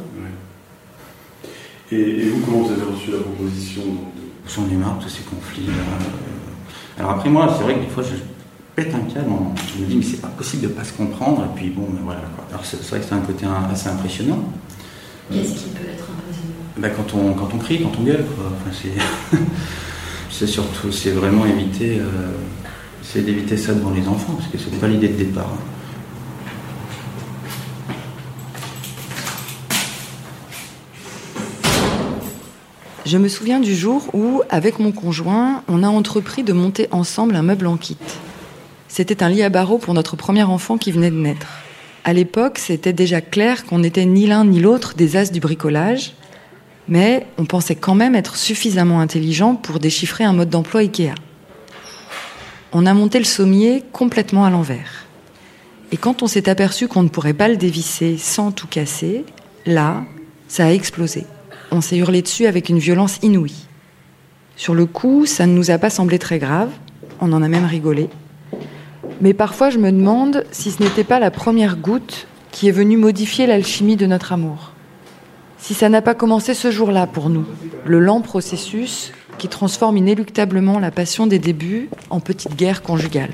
Et, vous, comment vous avez reçu la proposition de... J'en ai marre de ces conflits. Alors après moi, c'est vrai que des fois, je pète un câble, je me dis, mais c'est pas possible de pas se comprendre, et puis bon, mais voilà. Alors c'est vrai que c'est un côté assez impressionnant. Qu'est-ce qui peut être impressionnant? Ben, quand, on, quand on crie, quand on gueule, quoi. c'est surtout, c'est vraiment éviter, euh, c'est d'éviter ça devant les enfants, parce que c'est pas l'idée de départ. Hein. Je me souviens du jour où, avec mon conjoint, on a entrepris de monter ensemble un meuble en kit. C'était un lit à barreaux pour notre premier enfant qui venait de naître. À l'époque, c'était déjà clair qu'on n'était ni l'un ni l'autre des as du bricolage, mais on pensait quand même être suffisamment intelligent pour déchiffrer un mode d'emploi IKEA. On a monté le sommier complètement à l'envers. Et quand on s'est aperçu qu'on ne pourrait pas le dévisser sans tout casser, là, ça a explosé on s'est hurlé dessus avec une violence inouïe. Sur le coup, ça ne nous a pas semblé très grave, on en a même rigolé. Mais parfois, je me demande si ce n'était pas la première goutte qui est venue modifier l'alchimie de notre amour. Si ça n'a pas commencé ce jour-là pour nous, le lent processus qui transforme inéluctablement la passion des débuts en petite guerre conjugale.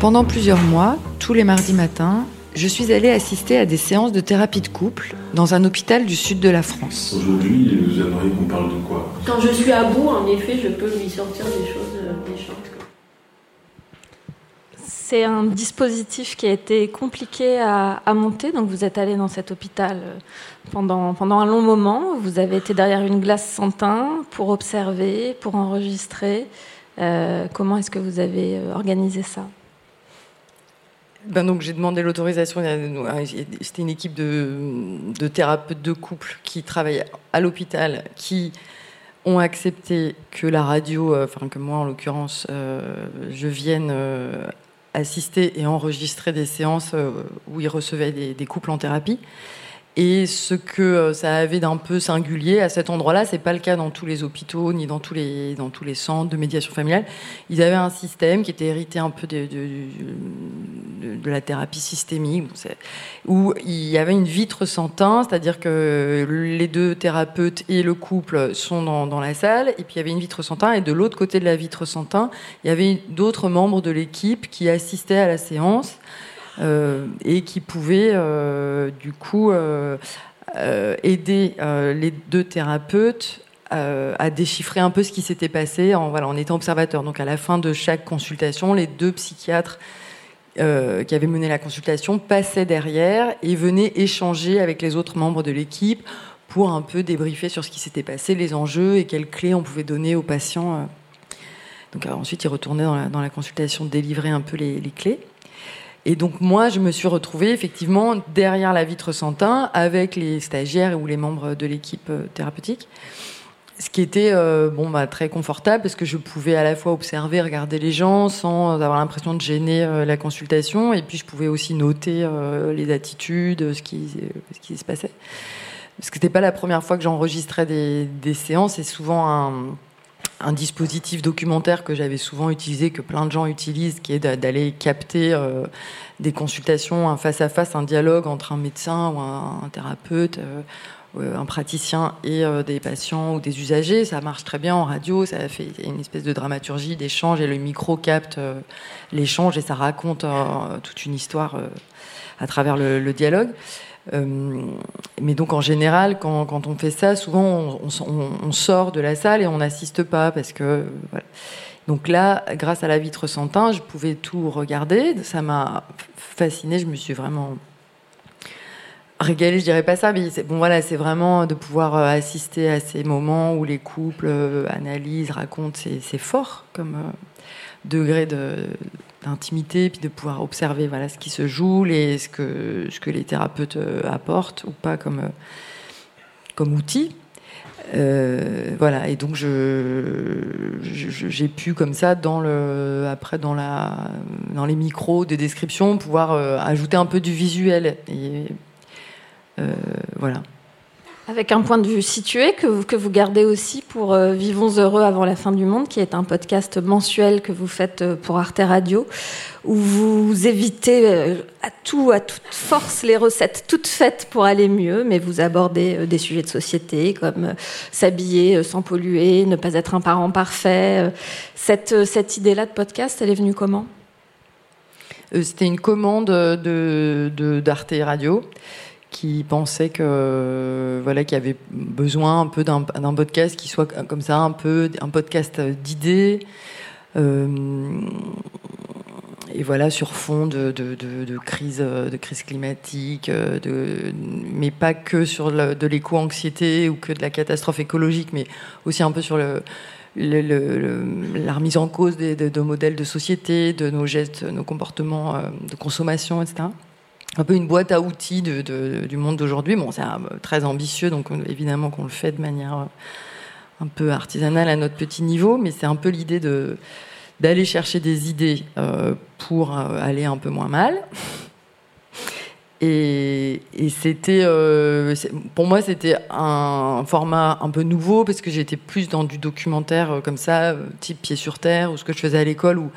Pendant plusieurs mois, tous les mardis matins, je suis allée assister à des séances de thérapie de couple dans un hôpital du sud de la France. Aujourd'hui, vous aimeriez qu'on parle de quoi Quand je suis à bout, en effet, je peux lui sortir des choses euh, méchantes. C'est un dispositif qui a été compliqué à, à monter. Donc, vous êtes allé dans cet hôpital euh, pendant, pendant un long moment. Vous avez été derrière une glace sans teint pour observer, pour enregistrer. Euh, comment est-ce que vous avez organisé ça? Ben donc j'ai demandé l'autorisation. C'était une équipe de, thérapeutes de couple qui travaillaient à l'hôpital, qui ont accepté que la radio, euh, enfin que moi en l'occurrence, euh, je vienne euh, assister et enregistrer des séances où ils recevaient des couples en thérapie. Et ce que euh, ça avait d'un peu singulier à cet endroit-là, c'est pas le cas dans tous les hôpitaux ni dans tous les centres de médiation familiale. Ils avaient un système qui était hérité un peu de, la thérapie systémique, où il y avait une vitre sans c'est-à-dire que les deux thérapeutes et le couple sont dans, la salle, et puis il y avait une vitre sans et de l'autre côté de la vitre sans il y avait d'autres membres de l'équipe qui assistaient à la séance et qui pouvaient euh, du coup euh, euh, aider euh, les deux thérapeutes euh, à déchiffrer un peu ce qui s'était passé en, étant observateur. Donc à la fin de chaque consultation, les deux psychiatres euh, qui avaient mené la consultation passaient derrière et venaient échanger avec les autres membres de l'équipe pour un peu débriefer sur ce qui s'était passé, les enjeux et quelles clés on pouvait donner aux patients. euh. Donc euh, ensuite, ils retournaient dans la, consultation délivrer un peu les clés. Et donc moi, je me suis retrouvée effectivement derrière la vitre sans avec les stagiaires ou les membres de l'équipe euh, thérapeutique. Ce qui était euh, bon, bah, très confortable parce que je pouvais à la fois observer, regarder les gens sans avoir l'impression de gêner euh, la consultation. Et puis je pouvais aussi noter les attitudes, ce qui, ce qui se passait. Parce que c'était pas la première fois que j'enregistrais des, des séances. C'est souvent un, un dispositif documentaire que j'avais souvent utilisé, que plein de gens utilisent, qui est d'a- d'aller capter euh, des consultations, un face-à-face, un dialogue entre un médecin ou un, thérapeute, euh, euh, un praticien et des patients ou des usagers. Ça marche très bien en radio, ça fait une espèce de dramaturgie d'échange et le micro capte l'échange et ça raconte toute une histoire à travers le dialogue. Euh, mais donc en général, quand, on fait ça, souvent on, sort de la salle et on n'assiste pas parce que. Donc là, grâce à la vitre sans teint, je pouvais tout regarder. Ça m'a fasciné. Je me suis vraiment régalée. Je dirais pas ça, mais bon. Voilà, c'est vraiment de pouvoir euh, assister à ces moments où les couples euh, analysent, racontent. C'est fort comme degré de d'intimité, puis de pouvoir observer voilà ce qui se joue, ce que les thérapeutes euh, apportent ou pas comme euh, outil. Euh, voilà et donc j'ai pu comme ça dans après dans la dans les micros de description pouvoir ajouter un peu du visuel voilà. Avec un point de vue situé que vous, que vous gardez aussi pour euh, Vivons heureux avant la fin du monde, qui est un podcast mensuel que vous faites euh, pour Arte Radio, où vous évitez euh, à tout, à toute force les recettes toutes faites pour aller mieux, mais vous abordez des sujets de société comme s'habiller sans polluer, ne pas être un parent parfait. Cette, cette idée-là de podcast, elle est venue comment? C'était une commande de de- d'Arte Radio qui pensait que voilà qu'il y avait besoin un peu d'un podcast qui soit comme ça un peu un podcast d'idées euh, et voilà sur fond de, crise de crise climatique de mais pas que sur de l'éco-anxiété ou que de la catastrophe écologique mais aussi un peu sur la remise en cause de, de modèles de société, de nos gestes, nos comportements euh, de consommation, etc. Un peu une boîte à outils du monde d'aujourd'hui. Bon, c'est très ambitieux, donc on- évidemment qu'on le fait de manière euh, un peu artisanale à notre petit niveau, mais c'est un peu l'idée de d'aller chercher des idées euh, pour euh, aller un peu moins mal Et, c'était, pour moi, c'était un format un peu nouveau parce que j'étais plus dans du documentaire comme ça, type pied sur terre, ou ce que je faisais à l'école, où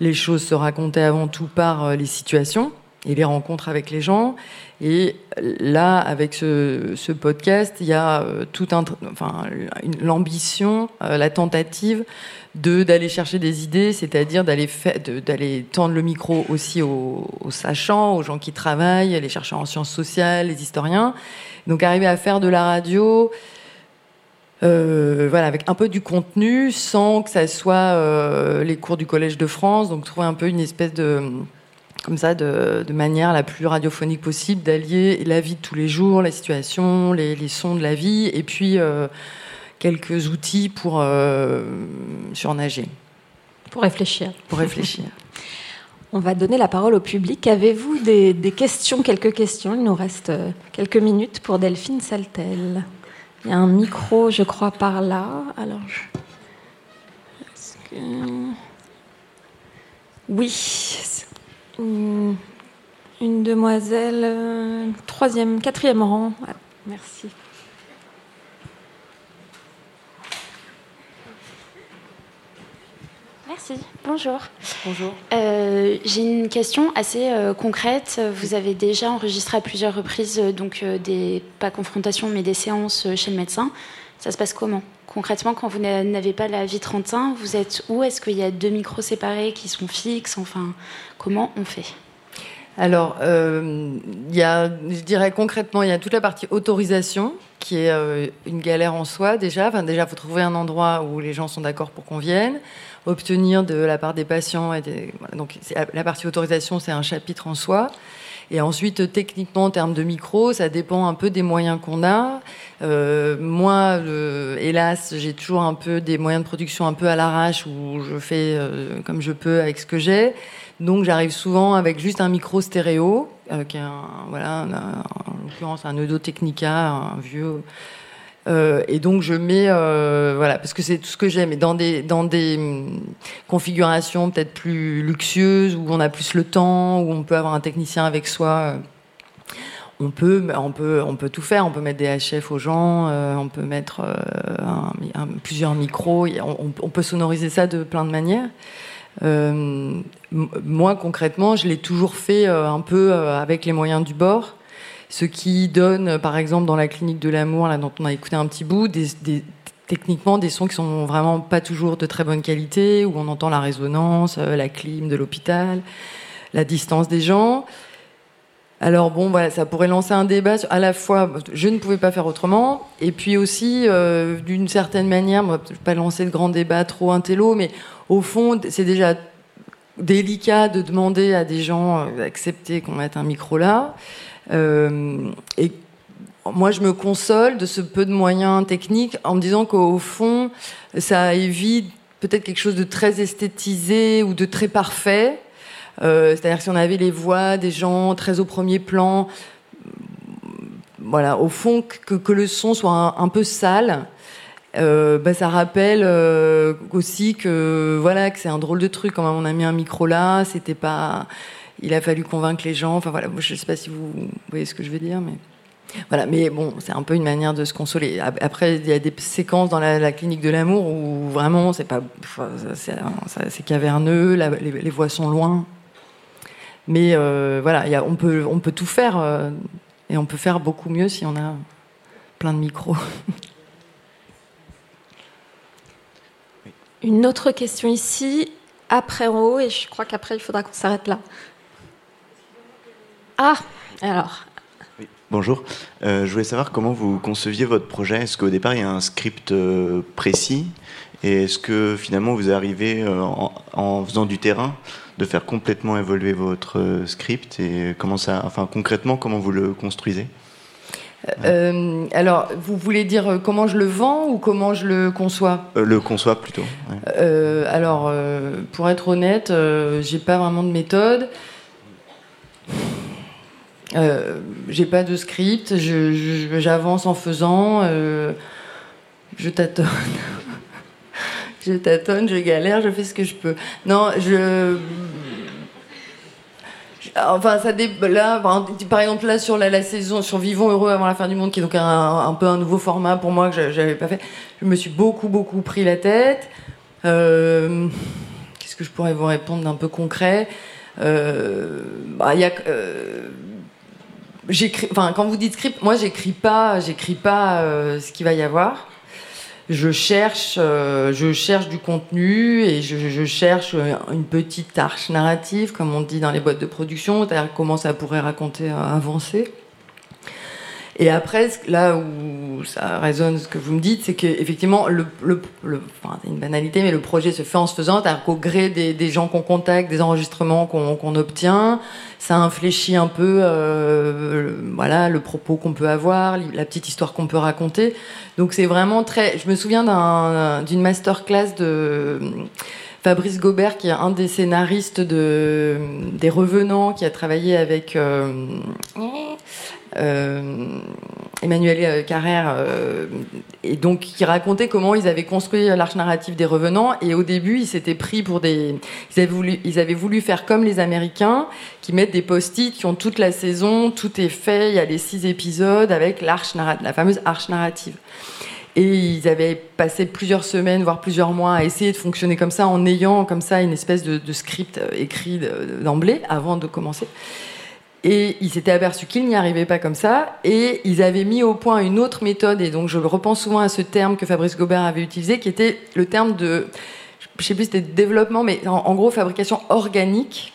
les choses se racontaient avant tout par les situations et les rencontres avec les gens. Et là, avec ce, podcast, il y a tout un, enfin, l'ambition, la tentative de d'aller chercher des idées, c'est-à-dire d'aller tendre le micro aussi aux, sachants, aux gens qui travaillent, les chercheurs en sciences sociales, les historiens. Donc arriver à faire de la radio, euh, voilà, avec un peu du contenu, sans que ça soit euh, les cours du Collège de France. Donc trouver un peu une espèce de comme ça, de, manière la plus radiophonique possible, d'allier la vie de tous les jours, les situations, les, sons de la vie, et puis euh, quelques outils pour euh, surnager. Pour réfléchir. Pour réfléchir. On va donner la parole au public. Avez-vous des, questions, quelques questions? Il nous reste euh, quelques minutes pour Delphine Saltel. Il y a un micro, je crois, par là. Alors, oui, une, une demoiselle, euh, troisième, quatrième rang. Merci. Merci, bonjour. Bonjour. Euh, j'ai une question assez euh, concrète. Vous avez déjà enregistré à plusieurs reprises euh, donc des pas confrontations mais des séances chez le médecin. Ça se passe comment? Concrètement, quand vous n'avez pas la vie 31, vous êtes où? Est-ce qu'il y a deux micros séparés qui sont fixes? Enfin, comment on fait? Alors, il y a, je dirais concrètement, il y a toute la partie autorisation qui est une galère en soi déjà. Déjà, faut trouver un endroit où les gens sont d'accord pour qu'on vienne obtenir de la part des patients. Et donc la partie autorisation, c'est un chapitre en soi. Et ensuite, techniquement, en termes de micro, ça dépend un peu des moyens qu'on a. Euh, moi, hélas, j'ai toujours un peu des moyens de production un peu à l'arrache où je fais euh, comme je peux avec ce que j'ai. Donc, j'arrive souvent avec juste un micro stéréo, euh, qui est un, voilà, en l'occurrence un Eudo Technica, un vieux euh, et donc je mets, euh, voilà, parce que c'est tout ce que j'aime. Et dans des dans des hum, configurations peut-être plus luxueuses où on a plus le temps, où on peut avoir un technicien avec soi. Euh, on peut, on peut, on peut tout faire. On peut mettre des HF aux gens, on peut mettre plusieurs micros. On, peut sonoriser ça de plein de manières. moi, concrètement, je l'ai toujours fait un peu avec les moyens du bord ce qui donne, par exemple, dans la clinique de l'amour, là dont on a écouté un petit bout, des, techniquement des sons qui sont vraiment pas toujours de très bonne qualité, où on entend la résonance, euh, la clim de l'hôpital, la distance des gens. Alors bon, voilà, ça pourrait lancer un débat à la fois, je ne pouvais pas faire autrement, et puis aussi, euh, d'une certaine manière, je vais pas lancer de grand débat trop intello, mais au fond, c'est déjà délicat de demander à des gens d'accepter qu'on mette un micro là. Euh, et moi, je me console de ce peu de moyens techniques en me disant qu'au fond, ça évite peut-être quelque chose de très esthétisé ou de très parfait. Euh, c'est-à-dire si on avait les voix des gens très au premier plan, voilà, au fond, que, le son soit un, peu sale, euh, bah, ça rappelle aussi que voilà que c'est un drôle de truc. Quand on a mis un micro là, c'était pas il a fallu convaincre les gens. Enfin voilà, je ne sais pas si vous voyez ce que je veux dire, mais voilà. Mais bon, c'est un peu une manière de se consoler. Après, il y a des séquences dans la, clinique de l'amour où vraiment c'est pas, c'est caverneux, les, voix sont loin. Mais euh, voilà, on peut on peut tout faire euh, et on peut faire beaucoup mieux si on a plein de micros. Une autre question ici, après en haut, et je crois qu'après il faudra qu'on s'arrête là. Ah, alors. bonjour. Euh, je voulais savoir comment vous conceviez votre projet. Est-ce qu'au départ, il y a un script euh, précis? Et est-ce que finalement, vous arrivez, euh, en, faisant du terrain, de faire complètement évoluer votre script? Et comment ça, enfin, concrètement, comment vous le construisez? Alors, vous voulez dire comment je le vends ou comment je le conçois? Le conçois plutôt. alors, pour être honnête, j'ai pas vraiment de méthode. Euh, j'ai pas de script, j'avance en faisant, euh, je tâtonne. je tâtonne, je galère, je fais ce que je peux. Non, je. Enfin, ça dé... là, par exemple, là sur la, saison, sur Vivons heureux avant la fin du monde, qui est donc un, peu un nouveau format pour moi que j'avais pas fait, je me suis beaucoup, beaucoup pris la tête. Euh, qu'est-ce que je pourrais vous répondre d'un peu concret? Bah, y a, j'écris, quand vous dites script, moi, j'écris pas, j'écris pas ce qu'il va y avoir je cherche, euh, je cherche du contenu et je, cherche une petite arche narrative, comme on dit dans les boîtes de production, c'est-à-dire comment ça pourrait raconter, euh, avancer. Et après, là où ça résonne ce que vous me dites, c'est qu'effectivement, le, le, enfin, c'est une banalité, mais le projet se fait en se faisant, c'est-à-dire qu'au gré des, gens qu'on contacte, des enregistrements qu'on obtient, ça infléchit un peu, euh, voilà, le propos qu'on peut avoir, la petite histoire qu'on peut raconter. Donc c'est vraiment très. Je me souviens d'une masterclass de Fabrice Gobert, qui est un des scénaristes de des Revenants, qui a travaillé avec. Euh, euh, Emmanuel Carrère, euh, et donc qui racontait comment ils avaient construit l'arche narrative des revenants. Et au début, ils s'étaient pris pour des, ils avaient voulu, ils avaient voulu faire comme les Américains, qui mettent des post-it, qui ont toute la saison, tout est fait, il y a les six épisodes avec l'arche la fameuse arche narrative. Et ils avaient passé plusieurs semaines, voire plusieurs mois à essayer de fonctionner comme ça, en ayant comme ça une espèce de, de script écrit d'emblée avant de commencer. Et ils s'étaient aperçus qu'ils n'y arrivaient pas comme ça, et ils avaient mis au point une autre méthode, et donc je repense souvent à ce terme que Fabrice Gobert avait utilisé, qui était le terme de, je sais plus c'était développement, mais en, gros fabrication organique.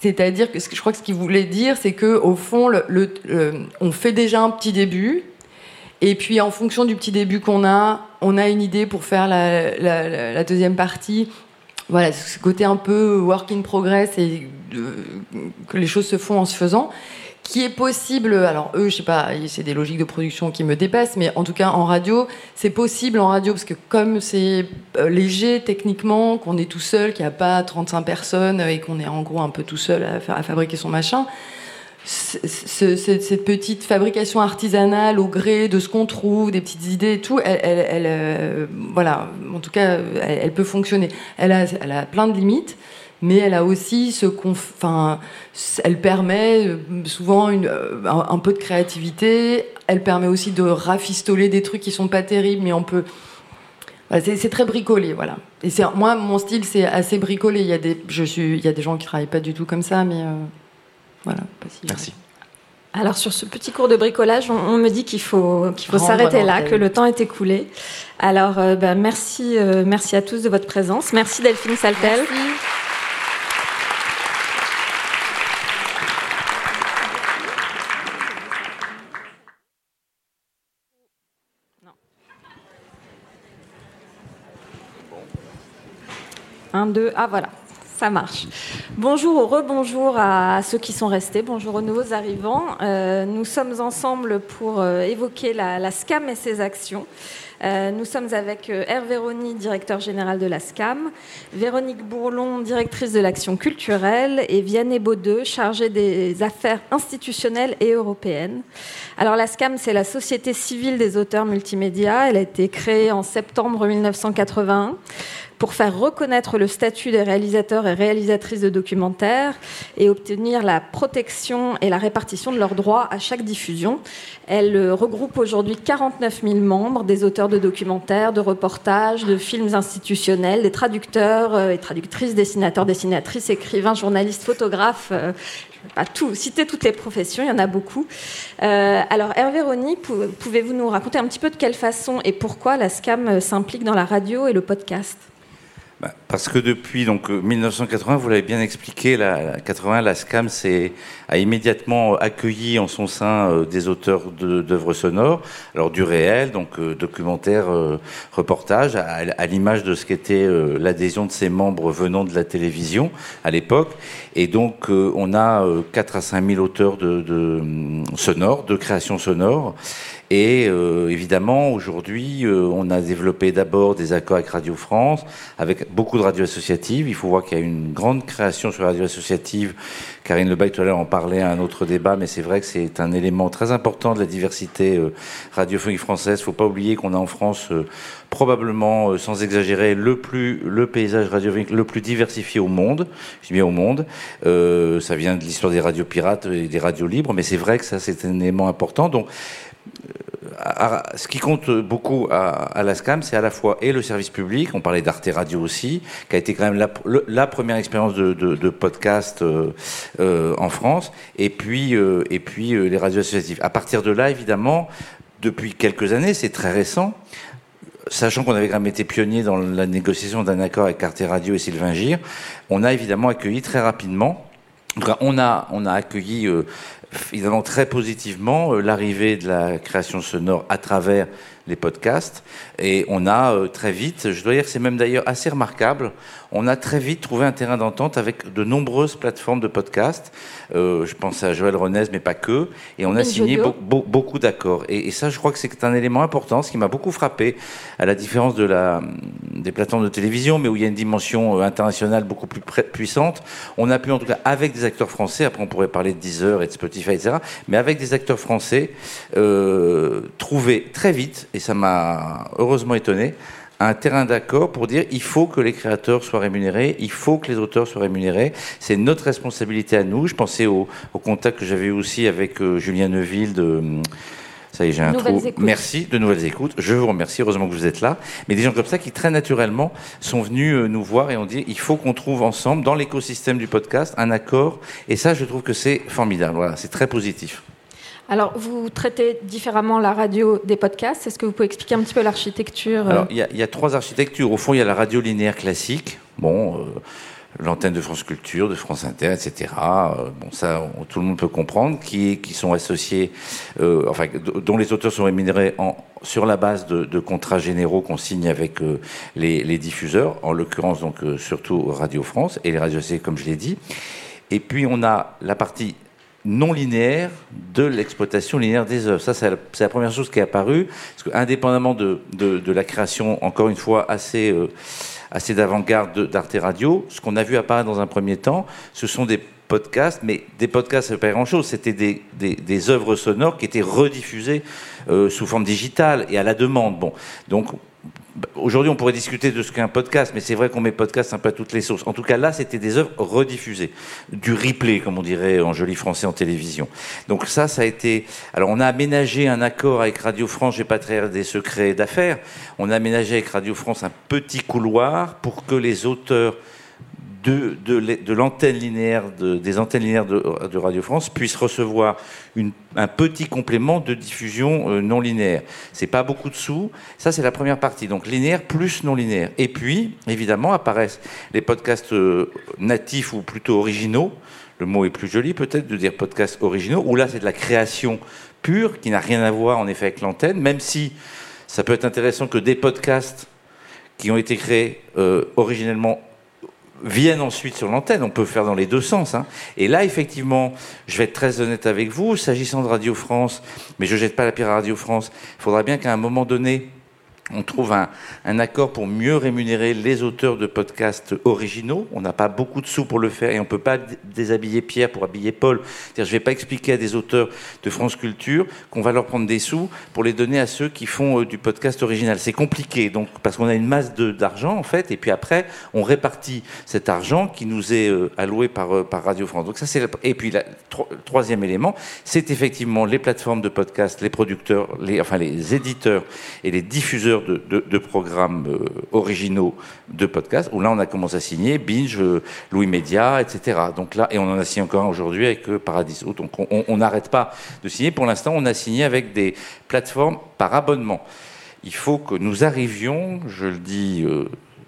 C'est-à-dire que je crois que ce qu'il voulait dire, c'est que au fond, on fait déjà un petit début, et puis en fonction du petit début qu'on a, on a une idée pour faire la deuxième partie, voilà, ce côté un peu work in progress et que les choses se font en se faisant, qui est possible. Alors eux, je sais pas, c'est des logiques de production qui me dépassent, mais en tout cas en radio, c'est possible en radio parce que comme c'est euh, léger techniquement, qu'on est tout seul, qu'il n'y a pas 35 personnes et qu'on est en gros un peu tout seul à, à fabriquer son machin cette petite fabrication artisanale au gré de ce qu'on trouve, des petites idées et tout, elle, euh, voilà, en tout cas, elle, peut fonctionner. Elle a, elle a plein de limites, mais elle a aussi ce qu'on, elle permet euh, souvent une, euh, un, peu de créativité. Elle permet aussi de rafistoler des trucs qui sont pas terribles, mais on peut. c'est très bricolé, voilà. Et c'est moi, mon style, c'est assez bricolé. Il y a des, je suis, il y a des gens qui travaillent pas du tout comme ça, mais. Voilà. Merci. Alors sur ce petit cours de bricolage, on, me dit qu'il faut qu'il faut s'arrêter là, que le temps est écoulé. Alors euh, ben, merci euh, merci à tous de votre présence. Merci Delphine Saltel. Un, deux, ah voilà ça marche. Bonjour ou rebonjour à ceux qui sont restés, bonjour aux nouveaux arrivants. Euh, nous sommes ensemble pour euh, évoquer la, SCAM et ses actions. Euh, nous sommes avec Hervé Rony, directeur général de la SCAM, Véronique Bourlon, directrice de l'action culturelle, et Vianney Baudeux, chargée des affaires institutionnelles et européennes. Alors la SCAM, c'est la Société civile des auteurs multimédia. Elle a été créée en septembre 1981 pour faire reconnaître le statut des réalisateurs et réalisatrices de documentaires et obtenir la protection et la répartition de leurs droits à chaque diffusion. Elle euh, regroupe aujourd'hui 49 000 membres, des auteurs de documentaires, de reportages, de films institutionnels, des traducteurs euh, et traductrices, dessinateurs, dessinatrices, écrivains, journalistes, photographes. Euh, pas tout, citer toutes les professions, il y en a beaucoup. alors Hervé Rony, pouvez-vous nous raconter un petit peu de quelle façon et pourquoi la SCAM s'implique dans la radio et le podcast? Bah, parce que depuis donc 1980, euh, vous l'avez bien expliqué, la, 80, la SCAM a immédiatement accueilli en son sein euh, des auteurs d'œuvres sonores, alors du réel, donc euh, documentaire, reportage, à, l'image de ce qu'était l'adhésion de ses membres venant de la télévision à l'époque. Et donc on a 4 à 5 000 auteurs de, de sonores, de créations sonores. Et évidemment, aujourd'hui, on a développé d'abord des accords avec Radio France, avec beaucoup de de radio associative. Il faut voir qu'il y a une grande création sur la radio associative. Karine Lebaille tout à l'heure en parlait à un autre débat, mais c'est vrai que c'est un élément très important de la diversité euh, radiophonique française. Il ne faut pas oublier qu'on a en France euh, probablement, euh, sans exagérer, le plus le paysage radiophonique le plus diversifié au monde. Je dis bien au monde. Euh, ça vient de l'histoire des radios pirates et des radios libres, mais c'est vrai que ça c'est un élément important. Donc à- ce qui compte beaucoup à, à la SCAM, c'est à la fois et le service public, on parlait d'Arte Radio aussi, qui a été quand même la, première expérience de, podcast euh, euh, en France, et puis, euh, et puis euh, les radios associatives. À partir de là, évidemment, depuis quelques années, c'est très récent, sachant qu'on avait quand même été pionnier dans la négociation d'un accord avec Arte Radio et Sylvain Gire, on a évidemment accueilli très rapidement en tout cas, on a, on a accueilli euh, évidemment très positivement euh, l'arrivée de la création sonore à travers les podcasts. Et on a euh, très vite, je dois dire que c'est même d'ailleurs assez remarquable, on a très vite trouvé un terrain d'entente avec de nombreuses plateformes de podcasts. Euh, je pense à Joël Renez, mais pas que. Et on a signé beaucoup d'accords. Et, et ça, je crois que c'est un élément important, ce qui m'a beaucoup frappé, à la différence de la, des plateformes de télévision, mais où il y a une dimension euh, internationale beaucoup plus puissante. On a pu, en tout cas, avec des acteurs français, après on pourrait parler de Deezer et de Spotify, etc., mais avec des acteurs français, euh, trouver très vite, et ça m'a heureusement étonné, un terrain d'accord pour dire il faut que les créateurs soient rémunérés, il faut que les auteurs soient rémunérés. C'est notre responsabilité à nous. Je pensais au, au contact que j'avais eu aussi avec euh, Julien Neuville de. hum, Ça y est, j'ai un trou. écoutes. Merci de nouvelles écoutes. Je vous remercie. Heureusement que vous êtes là. Mais des gens comme ça qui très naturellement sont venus euh, nous voir et ont dit il faut qu'on trouve ensemble dans l'écosystème du podcast un accord. Et ça, je trouve que c'est formidable. Voilà, c'est très positif. Alors, vous traitez différemment la radio des podcasts. Est-ce que vous pouvez expliquer un petit peu l'architecture euh, Alors, il y, a- il y a trois architectures. Au fond, il y a la radio linéaire classique. Bon, euh, l'antenne de France Culture, de France Inter, etc. Euh, bon, ça, on- tout le monde peut comprendre, qui, qui sont associés, euh, enfin, dont les auteurs sont rémunérés en, sur la base de, de contrats généraux qu'on signe avec euh, les, les diffuseurs, en l'occurrence donc euh, surtout Radio France et les radios AC, comme je l'ai dit. Et puis on a la partie non linéaire de l'exploitation linéaire des œuvres. Ça, c'est la, première chose qui est apparue, parce que indépendamment de, de, la création, encore une fois, assez, euh, assez d'avant-garde de- d'Arte Radio, ce qu'on a vu apparaître dans un premier temps, ce sont des podcasts, mais des podcasts, ça veut pas grand-chose, c'était des, des, œuvres sonores qui étaient rediffusées euh, sous forme digitale et à la demande. Bon, donc Aujourd'hui, on pourrait discuter de ce qu'est un podcast, mais c'est vrai qu'on met podcast un peu à toutes les sauces. En tout cas, là, c'était des œuvres rediffusées, du replay, comme on dirait en joli français en télévision. Donc ça, ça a été. Alors, on a aménagé un accord avec Radio France. Je vais pas trahir des secrets d'affaires. On a aménagé avec Radio France un petit couloir pour que les auteurs de, l'antenne linéaire, de- des antennes linéaires de, Radio France puissent recevoir un petit complément de diffusion euh, non linéaire. C'est pas beaucoup de sous. Ça, c'est la première partie. Donc linéaire plus non linéaire. Et puis, évidemment, apparaissent les podcasts euh, natifs ou plutôt originaux. Le mot est plus joli, peut-être, de dire podcasts originaux, où là, c'est de la création pure, qui n'a rien à voir, en effet, avec l'antenne, même si ça peut être intéressant que des podcasts qui ont été créés euh, originellement viennent ensuite sur l'antenne. On peut faire dans les deux sens. hein. Et là, effectivement, je vais être très honnête avec vous, s'agissant de Radio France, mais je jette pas la pierre à Radio France, il faudra bien qu'à un moment donné, on trouve un, accord pour mieux rémunérer les auteurs de podcasts originaux. On n'a pas beaucoup de sous pour le faire et on ne peut pas dé- déshabiller Pierre pour habiller Paul. Je ne vais pas expliquer à des auteurs de France Culture qu'on va leur prendre des sous pour les donner à ceux qui font euh, du podcast original. C'est compliqué, donc parce qu'on a une masse d'argent en fait, et puis après on répartit cet argent qui nous est euh, alloué par, euh, par Radio France. Et puis le troisième élément, c'est effectivement les plateformes de podcast, les producteurs, enfin les éditeurs et les diffuseurs de, programmes euh, originaux de podcast. Où là on a commencé à signer Binge, euh, Louis Média, etc. Donc là et on en a signé encore un aujourd'hui avec euh, Paradiso. Donc on- n'arrête pas de signer. Pour l'instant on a signé avec des plateformes par abonnement. Il faut que nous arrivions, je le dis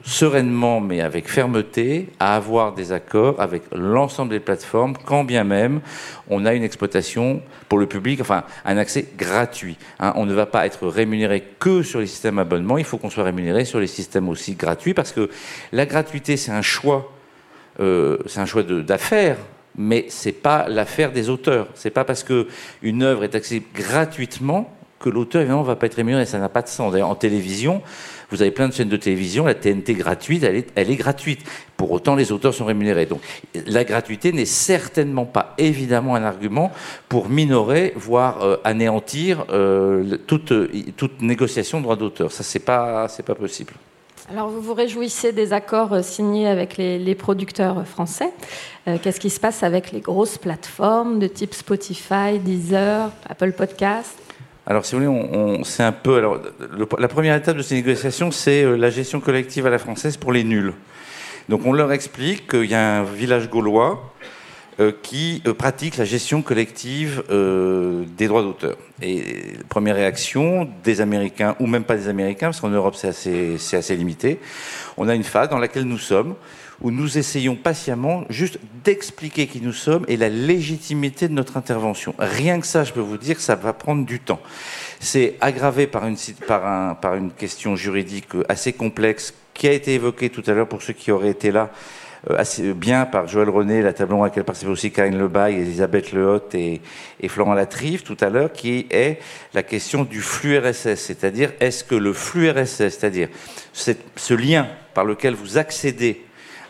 sereinement mais avec fermeté, à avoir des accords avec l'ensemble des plateformes, quand bien même on a une exploitation pour le public, enfin un accès gratuit. hein. on ne va pas être rémunéré que sur les systèmes abonnements, il faut qu'on soit rémunéré sur les systèmes aussi gratuits, parce que la gratuité c'est un choix, euh, c'est un choix d'affaires. Mais c'est pas l'affaire des auteurs. C'est pas parce que une œuvre est accessible gratuitement que l'auteur, évidemment, va pas être rémunéré. Ça n'a pas de sens. D'ailleurs, en télévision, vous avez plein de chaînes de télévision, la TNT gratuite, elle est, elle est gratuite. Pour autant, les auteurs sont rémunérés. Donc, la gratuité n'est certainement pas, évidemment, un argument pour minorer, voire euh, anéantir euh, toute, toute négociation de droit d'auteur. Ça, c'est pas, c'est pas possible. Alors, vous vous réjouissez des accords euh, signés avec les, producteurs français. Euh, Qu'est-ce qui se passe avec les grosses plateformes de type Spotify, Deezer, Apple Podcast Alors, si vous voulez, c'est un peu. La première étape de ces négociations, c'est euh, la gestion collective à la française pour les nuls. Donc, on leur explique qu'il y a un village gaulois euh, qui euh, pratique la gestion collective des droits d'auteur. Et première réaction des Américains, ou même pas des Américains, parce qu'en Europe c'est assez limité, on a une phase dans laquelle nous sommes, où nous essayons patiemment juste d'expliquer qui nous sommes et la légitimité de notre intervention. Rien que ça, je peux vous dire ça va prendre du temps. C'est aggravé par une, question juridique assez complexe qui a été évoquée tout à l'heure pour ceux qui auraient été là euh, assez bien par Joël René, la table à laquelle participait aussi Karine Lebaille, Elisabeth Lehotte et, et Florent Latrive tout à l'heure, qui est la question du flux RSS, c'est-à-dire est-ce que le flux RSS, c'est-à-dire ce lien par lequel vous accédez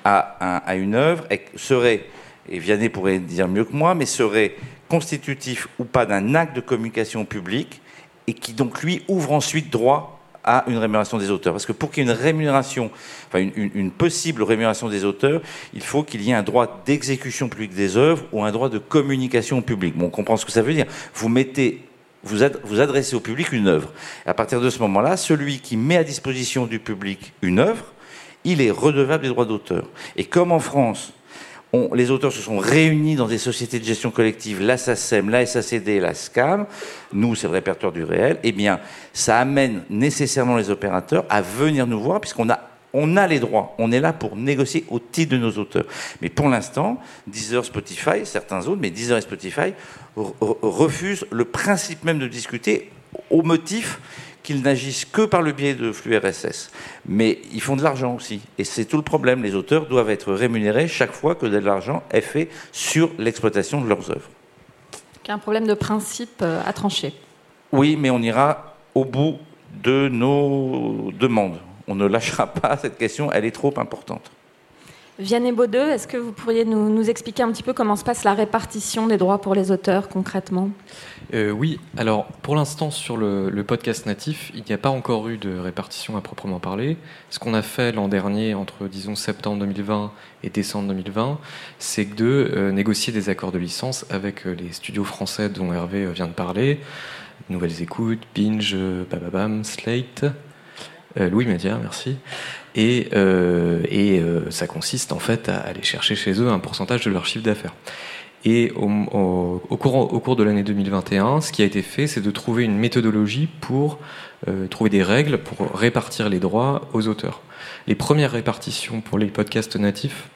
à, à une œuvre, serait, et Vianney pourrait dire mieux que moi, mais serait constitutif ou pas d'un acte de communication publique et qui donc lui ouvre ensuite droit à une rémunération des auteurs. Parce que pour qu'il y ait une rémunération, enfin une, une- une possible rémunération des auteurs, il faut qu'il y ait un droit d'exécution publique des œuvres ou un droit de communication public. Bon, on comprend ce que ça veut dire. Vous mettez, vous, vous adressez au public une œuvre. À partir de ce moment-là, celui qui met à disposition du public une œuvre, il est redevable des droits d'auteur. Et comme en France, les auteurs se sont réunis dans des sociétés de gestion collective, la SACEM, la SACD, la SCAM, nous c'est le répertoire du réel, eh bien ça amène nécessairement les opérateurs à venir nous voir puisqu'on a on a les droits, on est là pour négocier au titre de nos auteurs. Mais pour l'instant, Deezer, Spotify, certains autres, mais Deezer et Spotify re- re- refusent le principe même de discuter au motif qu'ils n'agissent que par le biais de flux RSS. Mais ils font de l'argent aussi. Et c'est tout le problème. Les auteurs doivent être rémunérés chaque fois que de l'argent est fait sur l'exploitation de leurs œuvres. Un problème de principe euh, à trancher. Oui, mais on ira au bout de nos demandes. On ne lâchera pas cette question, elle est trop importante. Vianney Baudeux, est-ce que vous pourriez nous, expliquer un petit peu comment se passe la répartition des droits pour les auteurs concrètement? Euh, oui, alors pour l'instant sur le, podcast natif, il n'y a pas encore eu de répartition à proprement parler. Ce qu'on a fait l'an dernier, entre disons septembre 2020 et décembre 2020, c'est de euh, négocier des accords de licence avec euh, les studios français dont Hervé vient de parler, Nouvelles Écoutes, Binge, Bababam, Slate, Louis Média, merci. Et, euh, euh, ça consiste en fait à aller chercher chez eux un pourcentage de leur chiffre d'affaires. Et au, cours, de l'année 2021, ce qui a été fait, c'est de trouver une méthodologie pour euh, trouver des règles pour répartir les droits aux auteurs. Les premières répartitions pour les podcasts natifs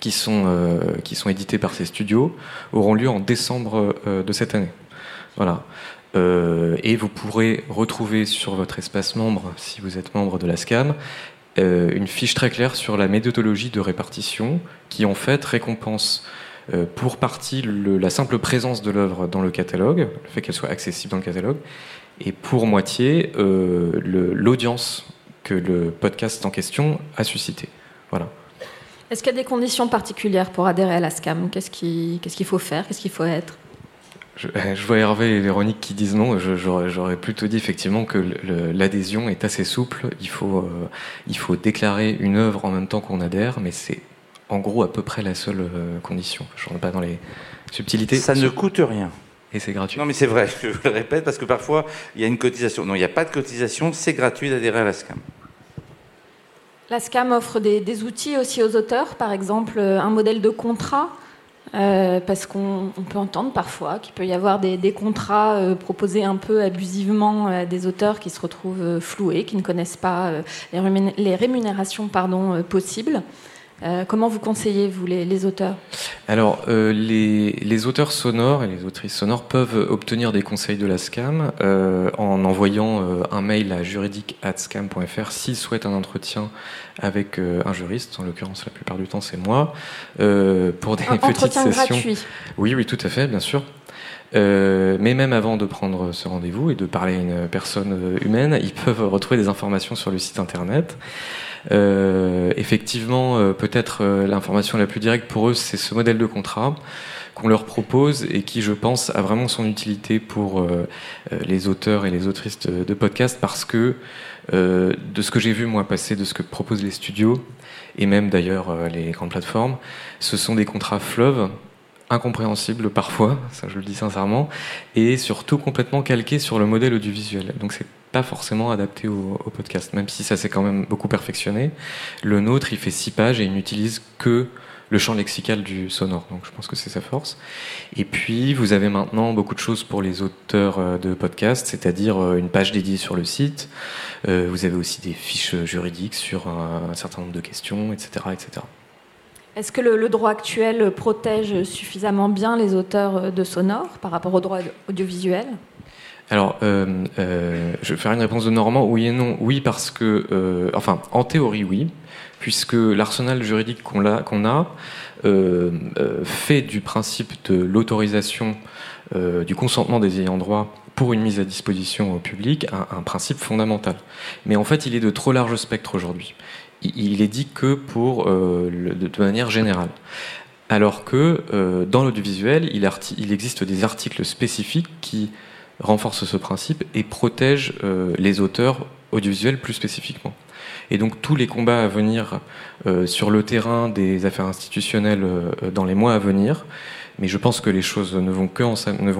qui sont, euh, édités par ces studios auront lieu en décembre euh, de cette année. Voilà. Euh, et vous pourrez retrouver sur votre espace membre, si vous êtes membre de la SCAM, euh, une fiche très claire sur la méthodologie de répartition qui en fait récompense euh, pour partie la simple présence de l'œuvre dans le catalogue, le fait qu'elle soit accessible dans le catalogue, et pour moitié l'audience que le podcast en question a suscité. Voilà. Est-ce qu'il y a des conditions particulières pour adhérer à la SCAM? Qu'est-ce qu'il faut faire? Qu'est-ce qu'il faut être? Je, je vois Hervé et Véronique qui disent non. Je- J'aurais j'aurais plutôt dit effectivement que le- le- l'adhésion est assez souple. Il faut, euh, il faut déclarer une œuvre en même temps qu'on adhère, mais c'est en gros à peu près la seule euh, condition. Je ne rentre pas dans les subtilités. Ça ne coûte rien. Et c'est gratuit. Non, mais c'est vrai, je le répète, parce que parfois, il y a une cotisation. Non, il n'y a pas de cotisation, c'est gratuit d'adhérer à la SCAM. La SCAM offre des, des outils aussi aux auteurs, par exemple euh, un modèle de contrat, euh, parce qu'on on peut entendre parfois qu'il peut y avoir des, des contrats euh, proposés un peu abusivement à des auteurs qui se retrouvent euh, floués, qui ne connaissent pas euh, les, rémun- les rémunérations pardon, euh, possibles. Euh, comment vous conseillez, vous, les, les auteurs? Alors, euh, les, les auteurs sonores et les autrices sonores peuvent obtenir des conseils de la SCAM euh, en envoyant un mail à juridique.scam.fr s'ils souhaitent un entretien avec un juriste. En l'occurrence, la plupart du temps, c'est moi. pour des Un petites sessions. gratuit. Oui, oui, tout à fait, bien sûr. Euh, mais même avant de prendre ce rendez-vous et de parler à une personne humaine, ils peuvent retrouver des informations sur le site internet. Euh, effectivement, euh, peut-être euh, l'information la plus directe pour eux, c'est ce modèle de contrat qu'on leur propose et qui, je pense, a vraiment son utilité pour les auteurs et les autrices de, podcasts parce que de ce que j'ai vu moi passer, de ce que proposent les studios et même d'ailleurs les grandes plateformes, ce sont des contrats fleuves incompréhensibles parfois, ça je le dis sincèrement, et surtout complètement calqués sur le modèle audiovisuel. Donc c'est forcément adapté au, podcast, même si ça s'est quand même beaucoup perfectionné. Le nôtre, il fait six pages et il n'utilise que le champ lexical du sonore. Donc je pense que c'est sa force. Et puis vous avez maintenant beaucoup de choses pour les auteurs euh, de podcasts, c'est-à-dire euh, une page dédiée sur le site. Euh, vous avez aussi des fiches juridiques sur un, un certain nombre de questions, etc., etc. Est-ce que le, le droit actuel protège suffisamment bien les auteurs de sonore par rapport au droit audiovisuel? Alors, euh, euh, je vais faire une réponse de Normand, oui et non. Oui, parce que, euh, enfin, en théorie, oui, puisque l'arsenal juridique qu'on a, fait du principe de l'autorisation du consentement des ayants droit pour une mise à disposition au public un, principe fondamental. Mais en fait, il est de trop large spectre aujourd'hui. Il, est dit que pour le, de, manière générale. Alors que dans l'audiovisuel, il existe des articles spécifiques qui renforcent ce principe et protègent euh, les auteurs audiovisuels plus spécifiquement. Et donc tous les combats à venir euh, sur le terrain des affaires institutionnelles euh, dans les mois à venir, mais je pense que les choses ne vont,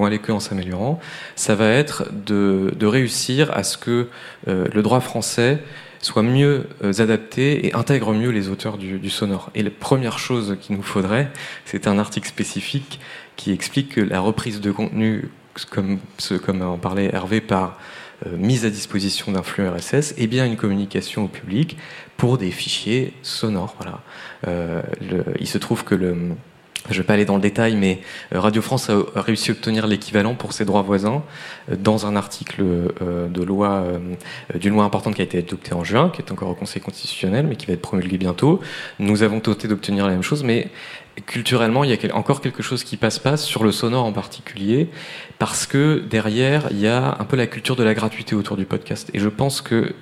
aller que en s'améliorant, ça va être de, réussir à ce que le droit français soit mieux adapté et intègre mieux les auteurs du, du sonore. Et la première chose qu'il nous faudrait, c'est un article spécifique qui explique que la reprise de contenu, comme, en parlait Hervé, par euh, mise à disposition d'un flux RSS, est bien une communication au public pour des fichiers sonores. Euh, il se trouve que le je ne vais pas aller dans le détail, mais euh, Radio France a réussi à obtenir l'équivalent pour ses droits voisins dans un article de loi, d'une loi importante qui a été adoptée en juin, qui est encore au Conseil constitutionnel, mais qui va être promulguée bientôt. Nous avons tenté d'obtenir la même chose, mais culturellement, il y a encore quelque chose qui passe pas sur le sonore en particulier, parce que derrière, il y a un peu la culture de la gratuité autour du podcast. Et je pense que,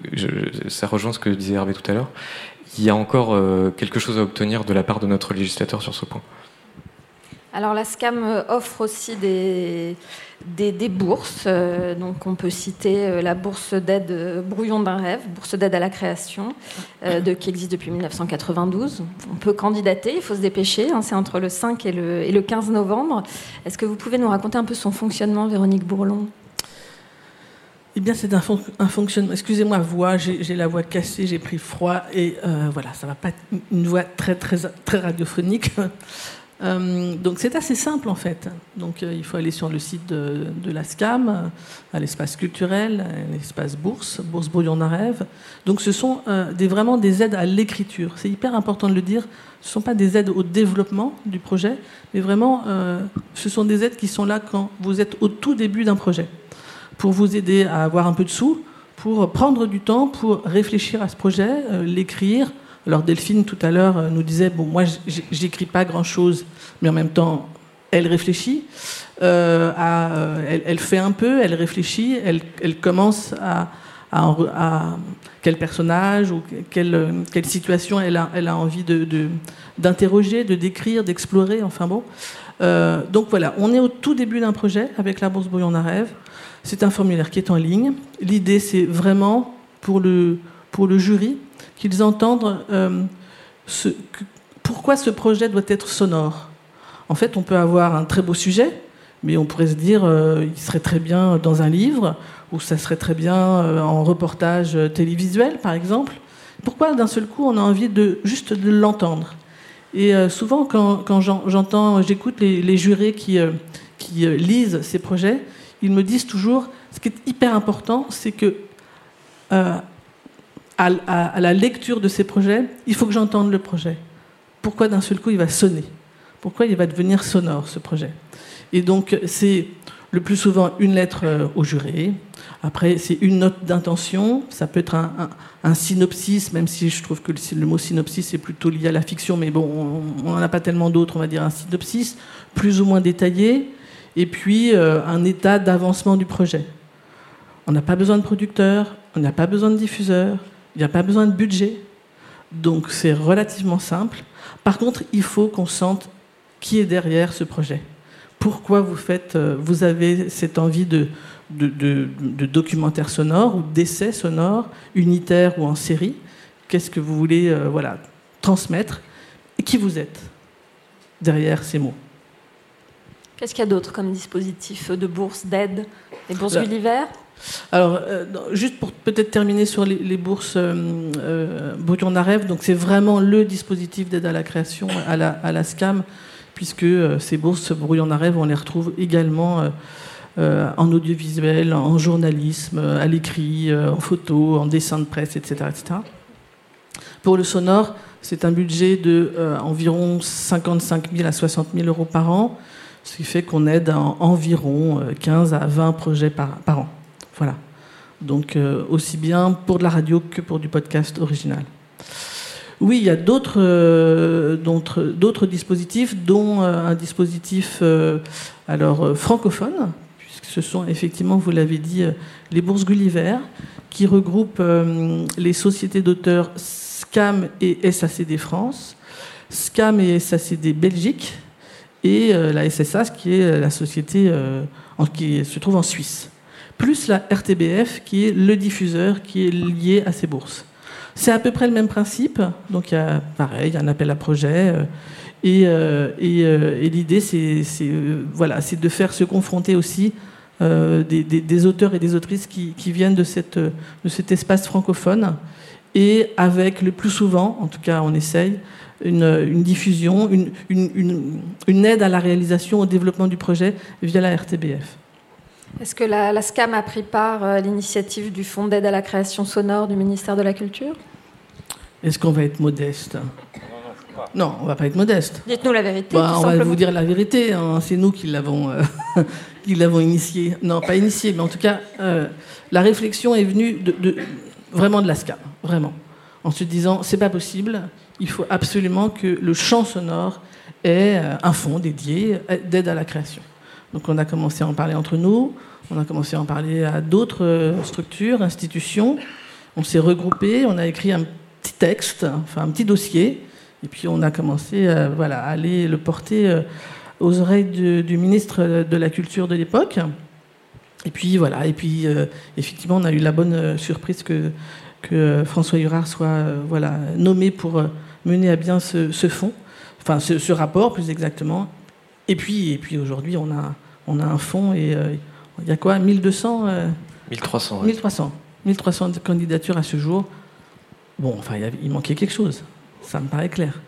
ça rejoint ce que disait Hervé tout à l'heure, il y a encore euh, quelque chose à obtenir de la part de notre législateur sur ce point. Alors la SCAM euh, offre aussi des, des, bourses. euh, donc on peut citer euh, la bourse d'aide Brouillon d'un rêve, bourse d'aide à la création, qui existe depuis 1992. On peut candidater, il faut se dépêcher. hein, c'est entre le 5 et le, et le 15 novembre. Est-ce que vous pouvez nous raconter un peu son fonctionnement, Véronique Bourlon? Eh bien, c'est un, fon- un fonctionnement. Excusez-moi, voix, j'ai la voix cassée, j'ai pris froid et voilà, ça va pas être une voix très très très radiophonique. Euh, donc c'est assez simple en fait. Donc euh, il faut aller sur le site de, de la SCAM, euh, à l'espace culturel, à l'espace bourse, bourse brouillon d'un rêve. Donc ce sont vraiment des aides à l'écriture. C'est hyper important de le dire. Ce ne sont pas des aides au développement du projet, mais vraiment ce sont des aides qui sont là quand vous êtes au tout début d'un projet pour vous aider à avoir un peu de sous, pour prendre du temps, pour réfléchir à ce projet, l'écrire. Alors Delphine tout à l'heure euh, nous disait bon moi j'écris pas grand chose, mais en même temps elle réfléchit, euh, à, euh, elle, fait un peu, elle réfléchit, elle, commence à, à, à quel personnage ou quelle, situation elle a, envie d'interroger, de décrire, d'explorer, enfin bon. Donc voilà, on est au tout début d'un projet avec la Bourse Brouillon d'un rêve. C'est un formulaire qui est en ligne. L'idée, c'est vraiment pour le jury qu'ils entendent euh, pourquoi ce projet doit être sonore. En fait, on peut avoir un très beau sujet, mais on pourrait se dire euh, il serait très bien dans un livre, ou ça serait très bien euh, en reportage télévisuel, par exemple. Pourquoi d'un seul coup on a envie de juste de l'entendre? Et euh, souvent, quand, quand j'en- j'entends, j'écoute les, jurés qui, lisent ces projets, ils me disent toujours ce qui est hyper important, c'est que à, la lecture de ces projets, il faut que j'entende le projet. Pourquoi d'un seul coup il va sonner? Pourquoi il va devenir sonore ce projet? Et donc c'est le plus souvent une lettre euh, au juré. Après c'est une note d'intention. Ça peut être un, synopsis, même si je trouve que le, mot synopsis est plutôt lié à la fiction, mais bon, on n'en a pas tellement d'autres. On va dire un synopsis plus ou moins détaillé. et puis euh, un état d'avancement du projet. On n'a pas besoin de producteurs, on n'a pas besoin de diffuseurs, il n'y a pas besoin de budget. Donc c'est relativement simple. Par contre, il faut qu'on sente qui est derrière ce projet. Pourquoi vous, faites, euh, vous avez cette envie de, de, de documentaire sonore ou d'essai sonore, unitaire ou en série? Qu'est-ce que vous voulez euh, voilà, transmettre? Et qui vous êtes derrière ces mots? Qu'est-ce qu'il y a d'autre comme dispositif de bourse, d'aide? Les bourses. Gulliver Alors, euh, juste pour peut-être terminer sur les, bourses euh, euh, à donc c'est vraiment le dispositif d'aide à la création à la, à SCAM, puisque euh, ces bourses Brouillon à rêve, on les retrouve également euh, en audiovisuel, en journalisme, à l'écrit, en photo, en dessin de presse, etc. etc. Pour le sonore, c'est un budget de environ 55 000 à 60 000 euros par an, ce qui fait qu'on aide en environ euh, 15 à 20 projets par an. Voilà. Donc euh, aussi bien pour de la radio que pour du podcast original. Oui, il y a d'autres euh, dispositifs, dont euh, un dispositif alors francophone, puisque ce sont effectivement, vous l'avez dit, les bourses Gulliver, qui regroupent les sociétés d'auteurs SCAM et SACD France, SCAM et SACD Belgique, et la SSA, qui est la société qui se trouve en Suisse, plus la RTBF, qui est le diffuseur qui est lié à ces bourses. C'est à peu près le même principe, donc il y a pareil, il y a un appel à projet, euh, et, euh, euh, et l'idée c'est de faire se confronter aussi des, auteurs et des autrices qui, viennent de, cet espace francophone, et avec le plus souvent, en tout cas on essaye, une, diffusion, une aide à la réalisation, au développement du projet via la RTBF. Est-ce que la, la SCAM a pris part à l'initiative du Fonds d'aide à la création sonore du ministère de la Culture? Est-ce qu'on va être modeste? Non, on va pas être modeste. Dites-nous la vérité. Bah, tout on va vous dire la vérité, hein, c'est nous qui l'avons euh, qui l'avons initié. Non, pas initié, mais en tout cas, euh, la réflexion est venue de, de- vraiment de la SCAM, vraiment, en se disant c'est pas possible, il faut absolument que le champ sonore ait euh, un fonds dédié euh, d'aide à la création. Donc on a commencé à en parler entre nous, on a commencé à en parler à d'autres euh, structures, institutions. On s'est regroupés, on a écrit un petit texte, enfin un petit dossier, et puis on a commencé euh, voilà, à aller le porter euh, aux oreilles du ministre de la Culture de l'époque. Et puis voilà, et puis effectivement on a eu la bonne surprise que, François Hurard soit voilà, nommé pour mener à bien ce, ce fonds, enfin ce, ce rapport plus exactement. Et puis, et puis aujourd'hui on a, on a un fonds et euh, il y a quoi 1200 euh, 1300. ouais. 1300. 1300 de candidatures à ce jour. Bon, enfin, il manquait quelque chose. Ça me paraît clair.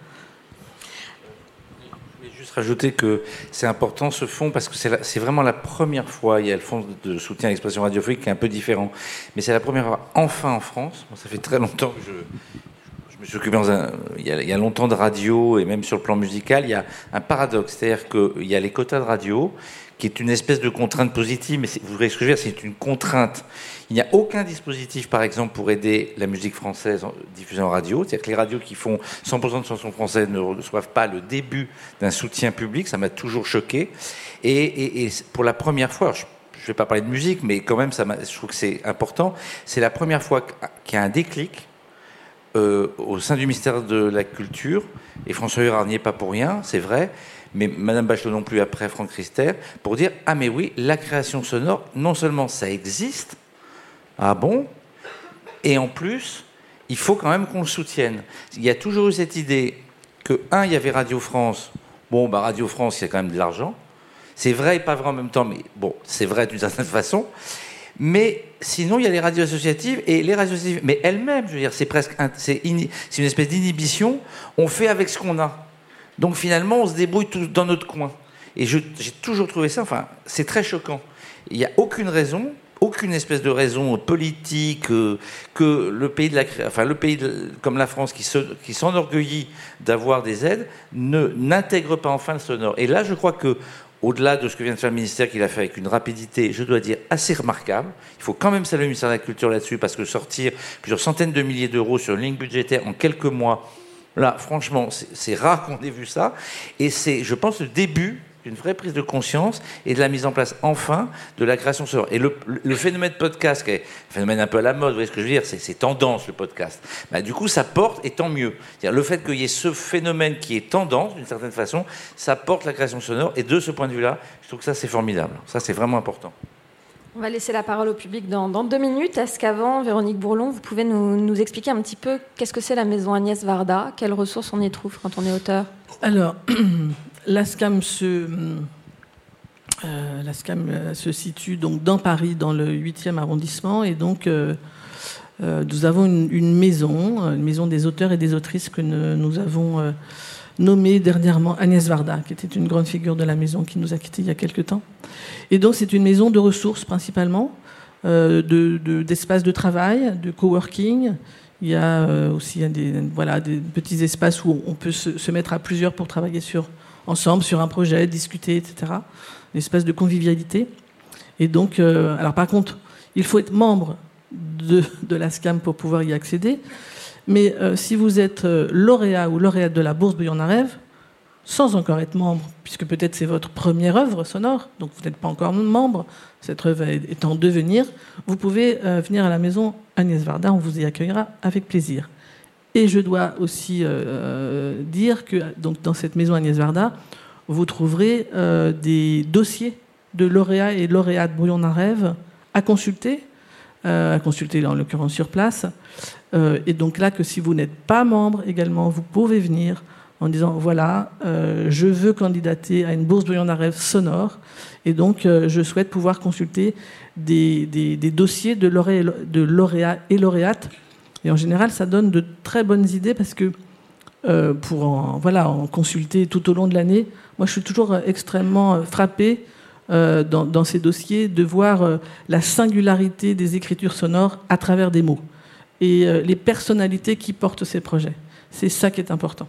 Je voulais juste rajouter que c'est important ce fonds parce que c'est vraiment la première fois. Il y a le fonds de soutien à l'expression radiophonique qui est un peu différent, mais c'est la première fois enfin en France. Bon, ça fait très longtemps que je, je me suis occupé dans un, il, y a, il y a longtemps de radio et même sur le plan musical, il y a un paradoxe, c'est-à-dire qu'il y a les quotas de radio qui est une espèce de contrainte positive, mais vous voyez ce que je veux dire, c'est une contrainte. Il n'y a aucun dispositif, par exemple, pour aider la musique française diffusée en radio. C'est-à-dire que les radios qui font 100% de chansons françaises ne reçoivent pas le début d'un soutien public. Ça m'a toujours choqué. Et, pour la première fois, je ne vais pas parler de musique, mais quand même, ça je trouve que c'est important. C'est la première fois qu'il y a un déclic euh, au sein du ministère de la Culture, et François Hurard n'y est pas pour rien, c'est vrai, mais Madame Bachelot non plus après Franck Rister, pour dire Ah, mais oui, la création sonore, non seulement ça existe, ah bon, et en plus, il faut quand même qu'on le soutienne. Il y a toujours eu cette idée que, un, il y avait Radio France, bon, bah Radio France, il y a quand même de l'argent. C'est vrai et pas vrai en même temps, mais bon, c'est vrai d'une certaine façon. Mais sinon, il y a les radios associatives et les radios associatives, mais elles-mêmes, je veux dire, c'est presque, c'est une espèce d'inhibition. On fait avec ce qu'on a. Donc finalement, on se débrouille tous dans notre coin. Et j'ai toujours trouvé ça, enfin, c'est très choquant. Il n'y a aucune raison, aucune espèce de raison politique euh, que le pays de la, enfin le pays comme la France qui se- qui s'enorgueillit d'avoir des aides n'intègre pas enfin le sonore. Et là, je crois que au-delà de ce que vient de faire le ministère, qu'il a fait avec une rapidité, je dois dire, assez remarquable. Il faut quand même saluer le ministère de la Culture là-dessus, parce que sortir plusieurs centaines de milliers d'euros sur une ligne budgétaire en quelques mois, là, franchement, c'est rare qu'on ait vu ça. Et c'est, je pense, le début une vraie prise de conscience et de la mise en place enfin de la création sonore. Et le, le phénomène podcast, qui est un phénomène un peu à la mode, vous voyez ce que je veux dire, c'est tendance le podcast. Bah, du coup, ça porte et tant mieux. Le fait qu'il y ait ce phénomène qui est tendance, d'une certaine façon, ça porte la création sonore. Et de ce point de vue-là, je trouve que ça c'est formidable. Ça c'est vraiment important. On va laisser la parole au public dans, deux minutes. Est-ce qu'avant, Véronique Bourlon, vous pouvez nous, expliquer un petit peu qu'est-ce que c'est la maison Agnès Varda? Quelles ressources on y trouve quand on est auteur? Alors, l'ASCAM se, euh, euh, se situe donc dans Paris, dans le 8e arrondissement, et donc euh, nous avons une, maison, une maison des auteurs et des autrices que nous avons nommée dernièrement Agnès Varda, qui était une grande figure de la maison qui nous a quittés il y a quelque temps. Et donc c'est une maison de ressources principalement, euh, de, de, d'espaces de travail, de coworking. Il y a euh, aussi des, voilà, des petits espaces où on peut se, se, mettre à plusieurs pour travailler sur, ensemble sur un projet, discuter, etc. Des espaces de convivialité. Et donc, euh, alors par contre, il faut être membre de, de la SCAM pour pouvoir y accéder. Mais euh, si vous êtes euh, lauréat ou lauréate de la bourse Bouillon à rêve, sans encore être membre, puisque peut-être c'est votre première œuvre sonore, donc vous n'êtes pas encore membre, cette œuvre est en devenir, vous pouvez euh, venir à la maison Agnès Varda, on vous y accueillera avec plaisir. Et je dois aussi dire que dans cette maison Agnès Varda, vous trouverez des dossiers de lauréats et lauréates Brouillon d'un rêve à consulter, à consulter en l'occurrence sur place. Euh, et donc là, que si vous n'êtes pas membre également, vous pouvez venir en disant voilà, euh, je veux candidater à une bourse Brouillon d'un rêve sonore, et donc euh, je souhaite pouvoir consulter des, des, dossiers de lauréats, de lauréats et lauréates. Et en général, ça donne de très bonnes idées parce que euh, pour en, voilà, en consulter tout au long de l'année, moi je suis toujours extrêmement frappé euh, dans, ces dossiers de voir euh, la singularité des écritures sonores à travers des mots et euh, les personnalités qui portent ces projets. C'est ça qui est important.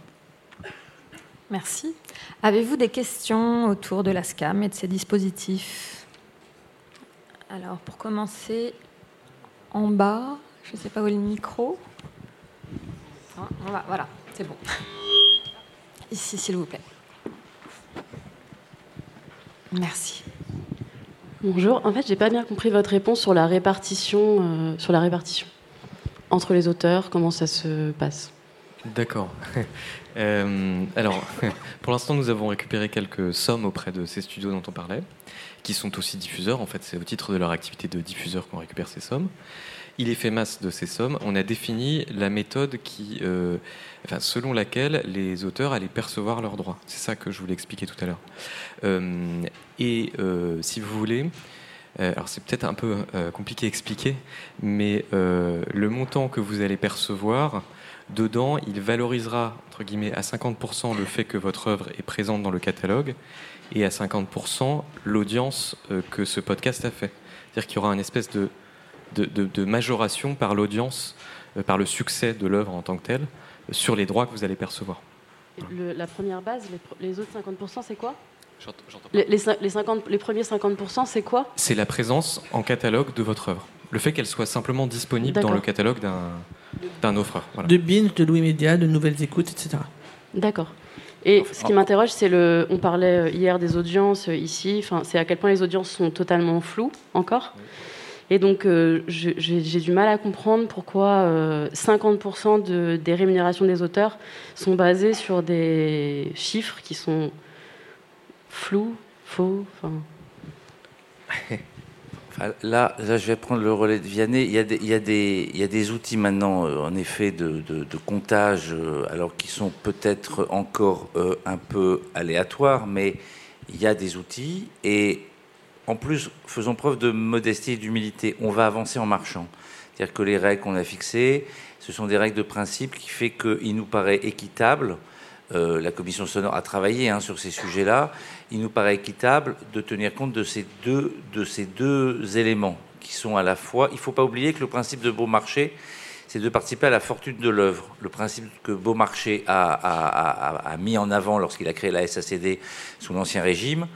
Merci. Avez-vous des questions autour de la SCAM et de ses dispositifs? Alors, pour commencer, en bas, je ne sais pas où est le micro. Ah, on va, voilà, c'est bon. Ici, s'il vous plaît. Merci. Bonjour. En fait, j'ai pas bien compris votre réponse sur la répartition, euh, sur la répartition entre les auteurs. Comment ça se passe? D'accord. euh, alors, pour l'instant, nous avons récupéré quelques sommes auprès de ces studios dont on parlait, qui sont aussi diffuseurs. En fait, c'est au titre de leur activité de diffuseur qu'on récupère ces sommes. Il est fait masse de ces sommes. On a défini la méthode qui, euh, selon laquelle les auteurs allaient percevoir leurs droits. C'est ça que je voulais expliquer tout à l'heure. Euh, et euh, si vous voulez, euh, alors c'est peut-être un peu compliqué à expliquer, mais le montant que vous allez percevoir, dedans, il valorisera entre guillemets à 50% le fait que votre œuvre est présente dans le catalogue et à 50% l'audience que ce podcast a fait. C'est-à-dire qu'il y aura une espèce de, majoration par l'audience, par le succès de l'œuvre en tant que telle, sur les droits que vous allez percevoir. Le, la première base, les, les autres 50%, c'est quoi? Les, les, les, 50, les premiers 50%, c'est quoi? C'est la présence en catalogue de votre œuvre. Le fait qu'elle soit simplement disponible dans le catalogue d'un offreur. Voilà. De Binge, de Louis Média, de Nouvelles Écoutes, etc. D'accord. Et ce qui m'interroge, c'est le. On parlait hier des audiences ici. Enfin, c'est à quel point les audiences sont totalement floues encore? Oui. Et donc, euh, j'ai du mal à comprendre pourquoi euh, 50% de, des rémunérations des auteurs sont basées sur des chiffres qui sont flou, faux. Là, je vais prendre le relais de Vianney. Il y a des, outils maintenant, euh, en effet, de, comptage, euh, alors qui sont peut-être encore euh, un peu aléatoires, mais il y a des outils. Et en plus, faisons preuve de modestie et d'humilité. On va avancer en marchant. C'est-à-dire que les règles qu'on a fixées, ce sont des règles de principe qui fait qu'il nous paraît équitable euh, la commission sonore a travaillé hein, sur ces sujets-là, il nous paraît équitable de tenir compte de ces deux, éléments qui sont à la fois. Il ne faut pas oublier que le principe de Beaumarchais, c'est de participer à la fortune de l'œuvre. Le principe que Beaumarchais a, a mis en avant lorsqu'il a créé la SACD sous l'Ancien Régime,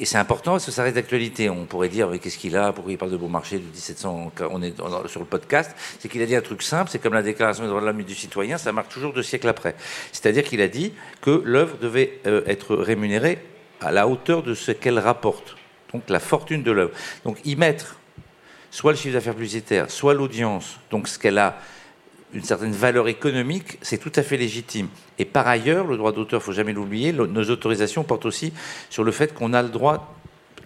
et c'est important parce que ça reste d'actualité. On pourrait dire, mais qu'est-ce qu'il a? Pourquoi il parle de Beaumarchais de 1700 On est sur le podcast. C'est qu'il a dit un truc simple, c'est comme la Déclaration des droits de l'homme et du citoyen, ça marche toujours deux siècles après. C'est-à-dire qu'il a dit que l'œuvre devait euh, être rémunérée à la hauteur de ce qu'elle rapporte, donc la fortune de l'œuvre. Donc y mettre soit le chiffre d'affaires publicitaire, soit l'audience, donc ce qu'elle a une certaine valeur économique, c'est tout à fait légitime. Et par ailleurs, le droit d'auteur, il faut jamais l'oublier, nos autorisations portent aussi sur le fait qu'on a le droit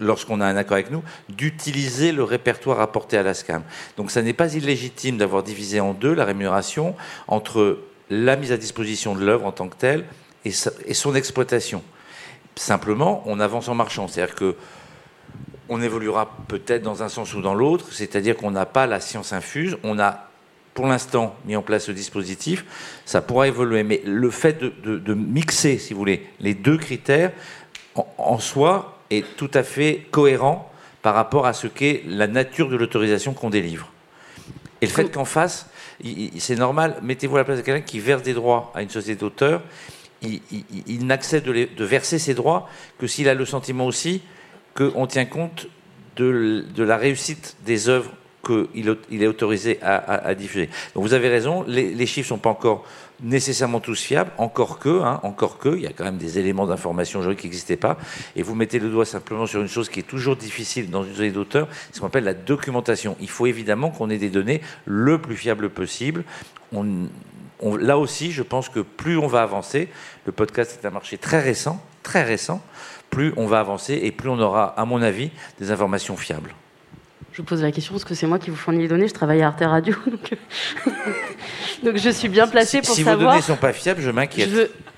lorsqu'on a un accord avec nous, d'utiliser le répertoire apporté à la SCAM. Donc ça n'est pas illégitime d'avoir divisé en deux la rémunération entre la mise à disposition de l'œuvre en tant que telle et, son exploitation. Simplement, on avance en marchant. C'est-à-dire que on évoluera peut-être dans un sens ou dans l'autre, c'est-à-dire qu'on n'a pas la science infuse, on a pour l'instant mis en place ce dispositif, ça pourra évoluer, mais le fait de, mixer, si vous voulez, les deux critères en soi est tout à fait cohérent par rapport à ce qu'est la nature de l'autorisation qu'on délivre. Et le fait qu'en face, c'est normal, mettez-vous à la place de quelqu'un qui verse des droits à une société d'auteur, il, n'accède de, verser ses droits que s'il a le sentiment aussi qu'on tient compte de, la réussite des œuvres qu'il il est autorisé à, diffuser. Donc vous avez raison, les, les chiffres ne sont pas encore nécessairement tous fiables, encore que, hein, encore que, il y a quand même des éléments d'information juridique qui n'existaient pas, et vous mettez le doigt simplement sur une chose qui est toujours difficile dans une société d'auteur, c'est ce qu'on appelle la documentation. Il faut évidemment qu'on ait des données le plus fiables possible. là aussi, je pense que plus on va avancer, le podcast est un marché très récent, très récent, plus on va avancer et plus on aura, à mon avis, des informations fiables. Je vous pose la question parce que c'est moi qui vous fournis les données. Je travaille à Arte Radio, donc, je suis bien placée pour savoir. Si vos données ne sont pas fiables, je m'inquiète.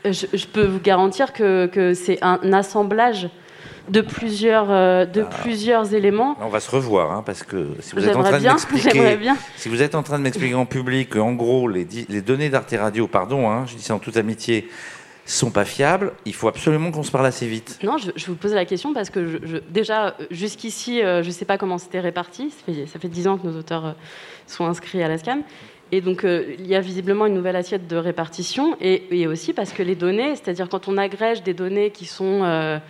Je, peux vous garantir que, que c'est un assemblage de plusieurs, euh, de ah. plusieurs éléments. On va se revoir, hein, parce que si vous êtes en train de m'expliquer, si vous êtes en train de m'expliquer en public, en gros, les, les données d'Arte Radio, pardon, hein, je dis ça en toute amitié, sont pas fiables, il faut absolument qu'on se parle assez vite. Non, je, vous pose la question parce que je, déjà, jusqu'ici, euh, je ne sais pas comment c'était réparti. Ça fait, dix ans que nos auteurs euh, sont inscrits à la SCAM. Et donc, euh, il y a visiblement une nouvelle assiette de répartition. Et, et aussi parce que les données, c'est-à-dire quand on agrège des données qui sont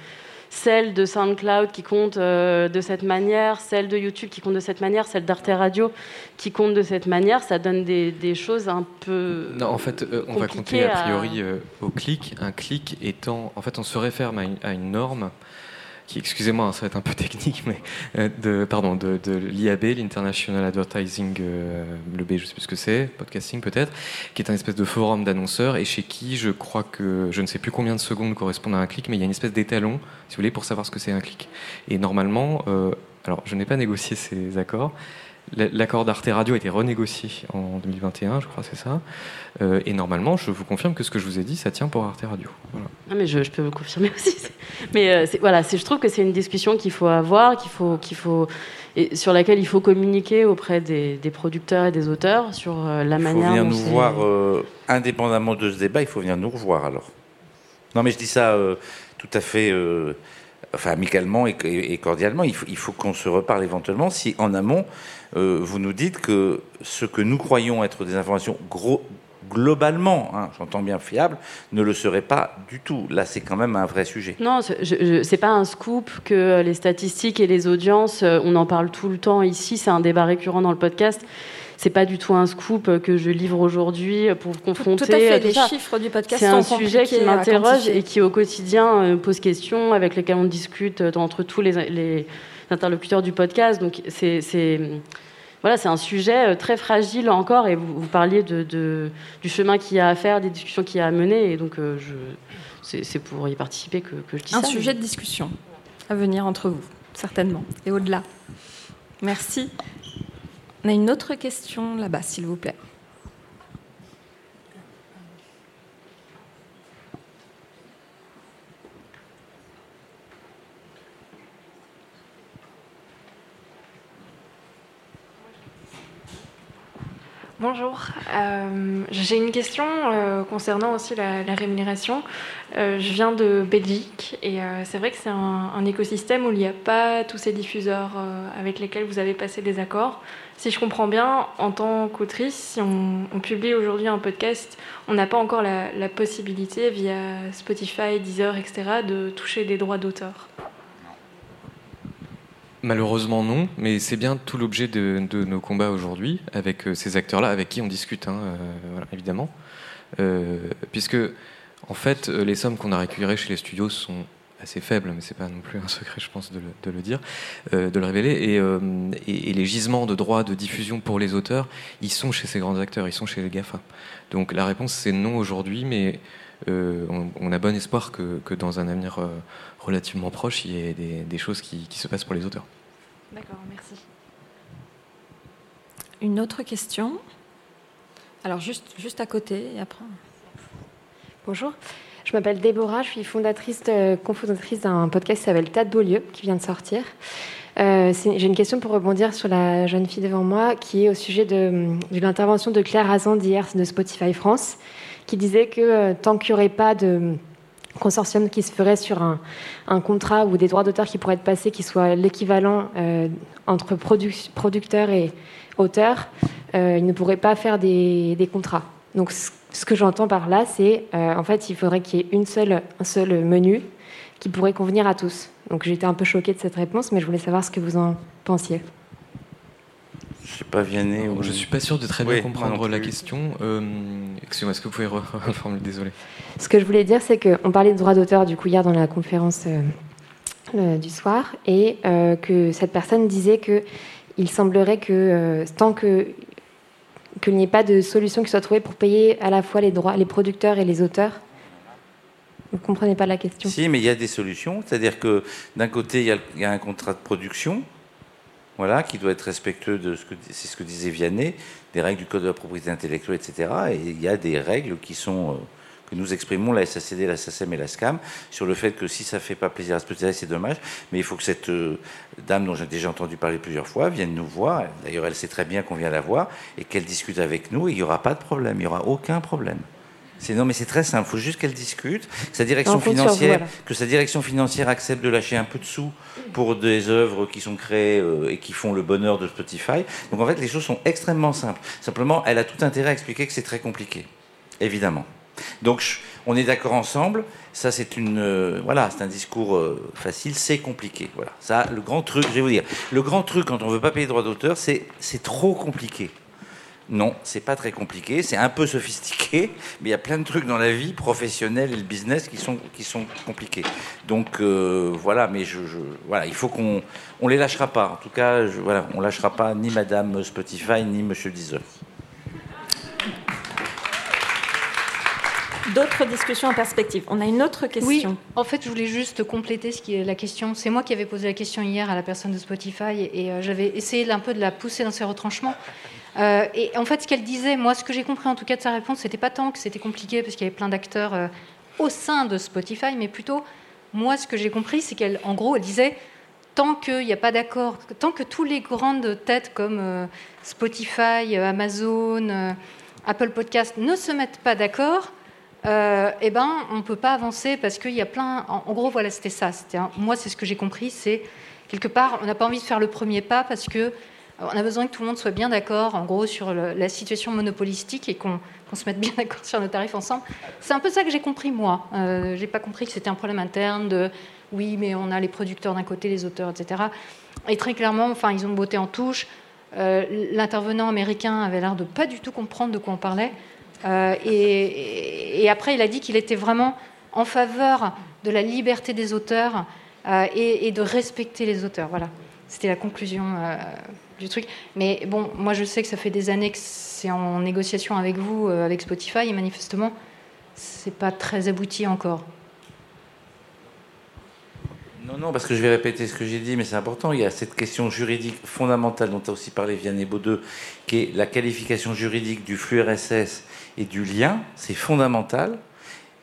celle de SoundCloud qui compte euh, de cette manière, celle de YouTube qui compte de cette manière, celle d'Arte Radio qui compte de cette manière, ça donne des, choses un peu. Non, en fait, euh, on va compter a priori euh, au clic. Un clic étant. En fait, on se réfère à une norme excusez-moi, hein, ça va être un peu technique, mais euh, de, pardon, de, l'IAB, l'International Advertising, euh, le B, je ne sais plus ce que c'est, podcasting peut-être, qui est un espèce de forum d'annonceurs et chez qui je crois que je ne sais plus combien de secondes correspondent à un clic, mais il y a une espèce d'étalon, si vous voulez, pour savoir ce que c'est un clic. Et normalement, euh, alors je n'ai pas négocié ces accords, L'accord d'Arte Radio a été renégocié en 2021, je crois, c'est ça. Euh, et normalement, je vous confirme que ce que je vous ai dit, ça tient pour Arte Radio. Ah, mais je, peux vous confirmer aussi. Mais euh, voilà, je trouve que c'est une discussion qu'il faut avoir, qu'il faut, qu'il faut, et sur laquelle il faut communiquer auprès des, producteurs et des auteurs sur euh, la manière. Il faut venir nous voir, indépendamment de ce débat, il faut venir nous revoir alors. Non, mais je dis ça tout à fait enfin amicalement et, cordialement, il faut qu'on se reparle éventuellement si en amont euh, vous nous dites que ce que nous croyons être des informations globalement, hein, j'entends bien fiables, ne le serait pas du tout. Là, c'est quand même un vrai sujet. Non, c'est pas un scoop que les statistiques et les audiences, euh, on en parle tout le temps ici, c'est un débat récurrent dans le podcast. C'est pas du tout un scoop que je livre aujourd'hui pour confronter. Tout à fait, les chiffres du podcast C'est un sujet qui m'interroge et qui au quotidien euh, pose question, avec lesquels on discute entre tous les, les interlocuteurs du podcast. Donc c'est voilà, c'est un sujet euh, très fragile encore. Et vous, parliez de, du chemin qu'il y a à faire, des discussions qu'il y a à mener. Et donc euh, c'est pour y participer que, je dis un ça. Un sujet de discussion à venir entre vous, certainement, et au-delà. Merci. On a une autre question là-bas, s'il vous plaît. Bonjour, euh, j'ai une question euh, concernant aussi la, rémunération. Euh, je viens de Belgique et c'est vrai que c'est un, écosystème où il n'y a pas tous ces diffuseurs avec lesquels vous avez passé des accords. Si je comprends bien, en tant qu'autrice, si on, publie aujourd'hui un podcast, on n'a pas encore la, la possibilité via Spotify, Deezer, etc., de toucher des droits d'auteur. Malheureusement non, mais c'est bien tout l'objet de, nos combats aujourd'hui avec euh, ces acteurs-là, avec qui on discute, hein, euh, évidemment, euh, puisque en fait les sommes qu'on a récupérées chez les studios sont assez faible, mais c'est pas non plus un secret, je pense, de le, dire, de le révéler. Et, les gisements de droits de diffusion pour les auteurs, ils sont chez ces grands acteurs, ils sont chez les GAFA. Donc la réponse c'est non aujourd'hui, mais on, a bon espoir que, dans un avenir relativement proche, il y ait des, choses qui, se passent pour les auteurs. D'accord, merci. Une autre question? Alors juste, juste à côté et après. Bonjour. Je m'appelle Déborah, je suis fondatrice, d'un podcast qui s'appelle de Beaulieu, qui vient de sortir. Euh, J'ai une question pour rebondir sur la jeune fille devant moi, qui est au sujet de, l'intervention de Claire Hazan d'hier de Spotify France, qui disait que euh, tant qu'il n'y aurait pas de consortium qui se ferait sur un, un contrat ou des droits d'auteur qui pourraient être passés, qui soient l'équivalent euh, entre produ producteur et auteur, euh, il ne pourrait pas faire des, des contrats. Donc ce que j'entends par là, c'est euh, en fait, il faudrait qu'il y ait une seule, un seul menu qui pourrait convenir à tous. Donc j'étais un peu choquée de cette réponse, mais je voulais savoir ce que vous en pensiez. Je sais pas Vianney. Ou... Je suis pas sûr de très bien oui, comprendre la question. Euh, Excusez-moi, est-ce que vous pouvez reformuler Désolé. Ce que je voulais dire, c'est qu'on parlait de droit d'auteur du coup hier dans la conférence euh, euh, du soir, et euh, que cette personne disait que il semblerait que euh, tant que qu'il n'y ait pas de solution qui soit trouvée pour payer à la fois les droits, les producteurs et les auteurs Vous ne comprenez pas la question? Si, mais il y a des solutions. C'est-à-dire que d'un côté, il y, a, il y, a, un contrat de production, voilà, qui doit être respectueux de ce que c'est ce que disait Vianney, des règles du code de la propriété intellectuelle, etc. Et il y a des règles qui sont euh, que nous exprimons, la SACD, la SACEM et la SCAM, sur le fait que si ça ne fait pas plaisir à Spotify, c'est dommage, mais il faut que cette euh, dame, dont j'ai déjà entendu parler plusieurs fois, vienne nous voir. D'ailleurs, elle sait très bien qu'on vient la voir et qu'elle discute avec nous. Et il n'y aura pas de problème, il n'y aura aucun problème. C'est non, mais c'est très simple. Il faut juste qu'elle discute, que sa direction financière, voilà. que sa direction financière accepte de lâcher un peu de sous pour des œuvres qui sont créées euh, et qui font le bonheur de Spotify. Donc en fait, les choses sont extrêmement simples. Simplement, elle a tout intérêt à expliquer que c'est très compliqué, évidemment. Donc on est d'accord ensemble. Ça, c'est une euh, voilà, c'est un discours euh, facile. C'est compliqué. Voilà. Ça, le grand truc, je vais vous dire, le grand truc quand on veut pas payer droit d'auteur, c'est c'est trop compliqué. Non, c'est pas très compliqué, c'est un peu sophistiqué, mais il y a plein de trucs dans la vie professionnelle et le business qui sont, qui sont compliqués. Donc euh, voilà, mais je, je, voilà, il faut qu'on on les lâchera pas. En tout cas, je, voilà, on lâchera pas ni Madame Spotify ni Monsieur Deezer. D'autres discussions en perspective. On a une autre question. Oui, en fait, je voulais juste compléter ce qui est la question. C'est moi qui avais posé la question hier à la personne de Spotify et euh, j'avais essayé un peu de la pousser dans ses retranchements. Euh, et en fait, ce qu'elle disait, moi, ce que j'ai compris en tout cas de sa réponse, c'était pas tant que c'était compliqué parce qu'il y avait plein d'acteurs euh, au sein de Spotify, mais plutôt, moi, ce que j'ai compris, c'est qu'elle, en gros, elle disait tant qu'il n'y a pas d'accord, tant que tous les grandes têtes comme euh, Spotify, Amazon, Apple Podcast ne se mettent pas d'accord, eh ben, on ne peut pas avancer parce qu'il y a plein. En, gros, voilà, c'était ça. Moi, c'est ce que j'ai compris. C'est quelque part, on n'a pas envie de faire le premier pas parce que on a besoin que tout le monde soit bien d'accord, en gros, sur la situation monopolistique et qu'on qu se mette bien d'accord sur nos tarifs ensemble. C'est un peu ça que j'ai compris, moi. Euh, j'ai pas compris que c'était un problème interne de oui, mais on a les producteurs d'un côté, les auteurs, etc. Et très clairement, enfin, ils ont botté en touche. Euh, L'intervenant américain avait l'air de pas du tout comprendre de quoi on parlait. Euh, et, après, il a dit qu'il était vraiment en faveur de la liberté des auteurs euh, et, de respecter les auteurs. Voilà, c'était la conclusion du truc. Mais bon, moi je sais que ça fait des années que c'est en négociation avec vous, euh, avec Spotify, et manifestement, c'est pas très abouti encore. Non, non, parce que je vais répéter ce que j'ai dit, mais c'est important. Il y a cette question juridique fondamentale dont a aussi parlé Vianney Baudeux, qui est la qualification juridique du flux RSS et du lien. C'est fondamental.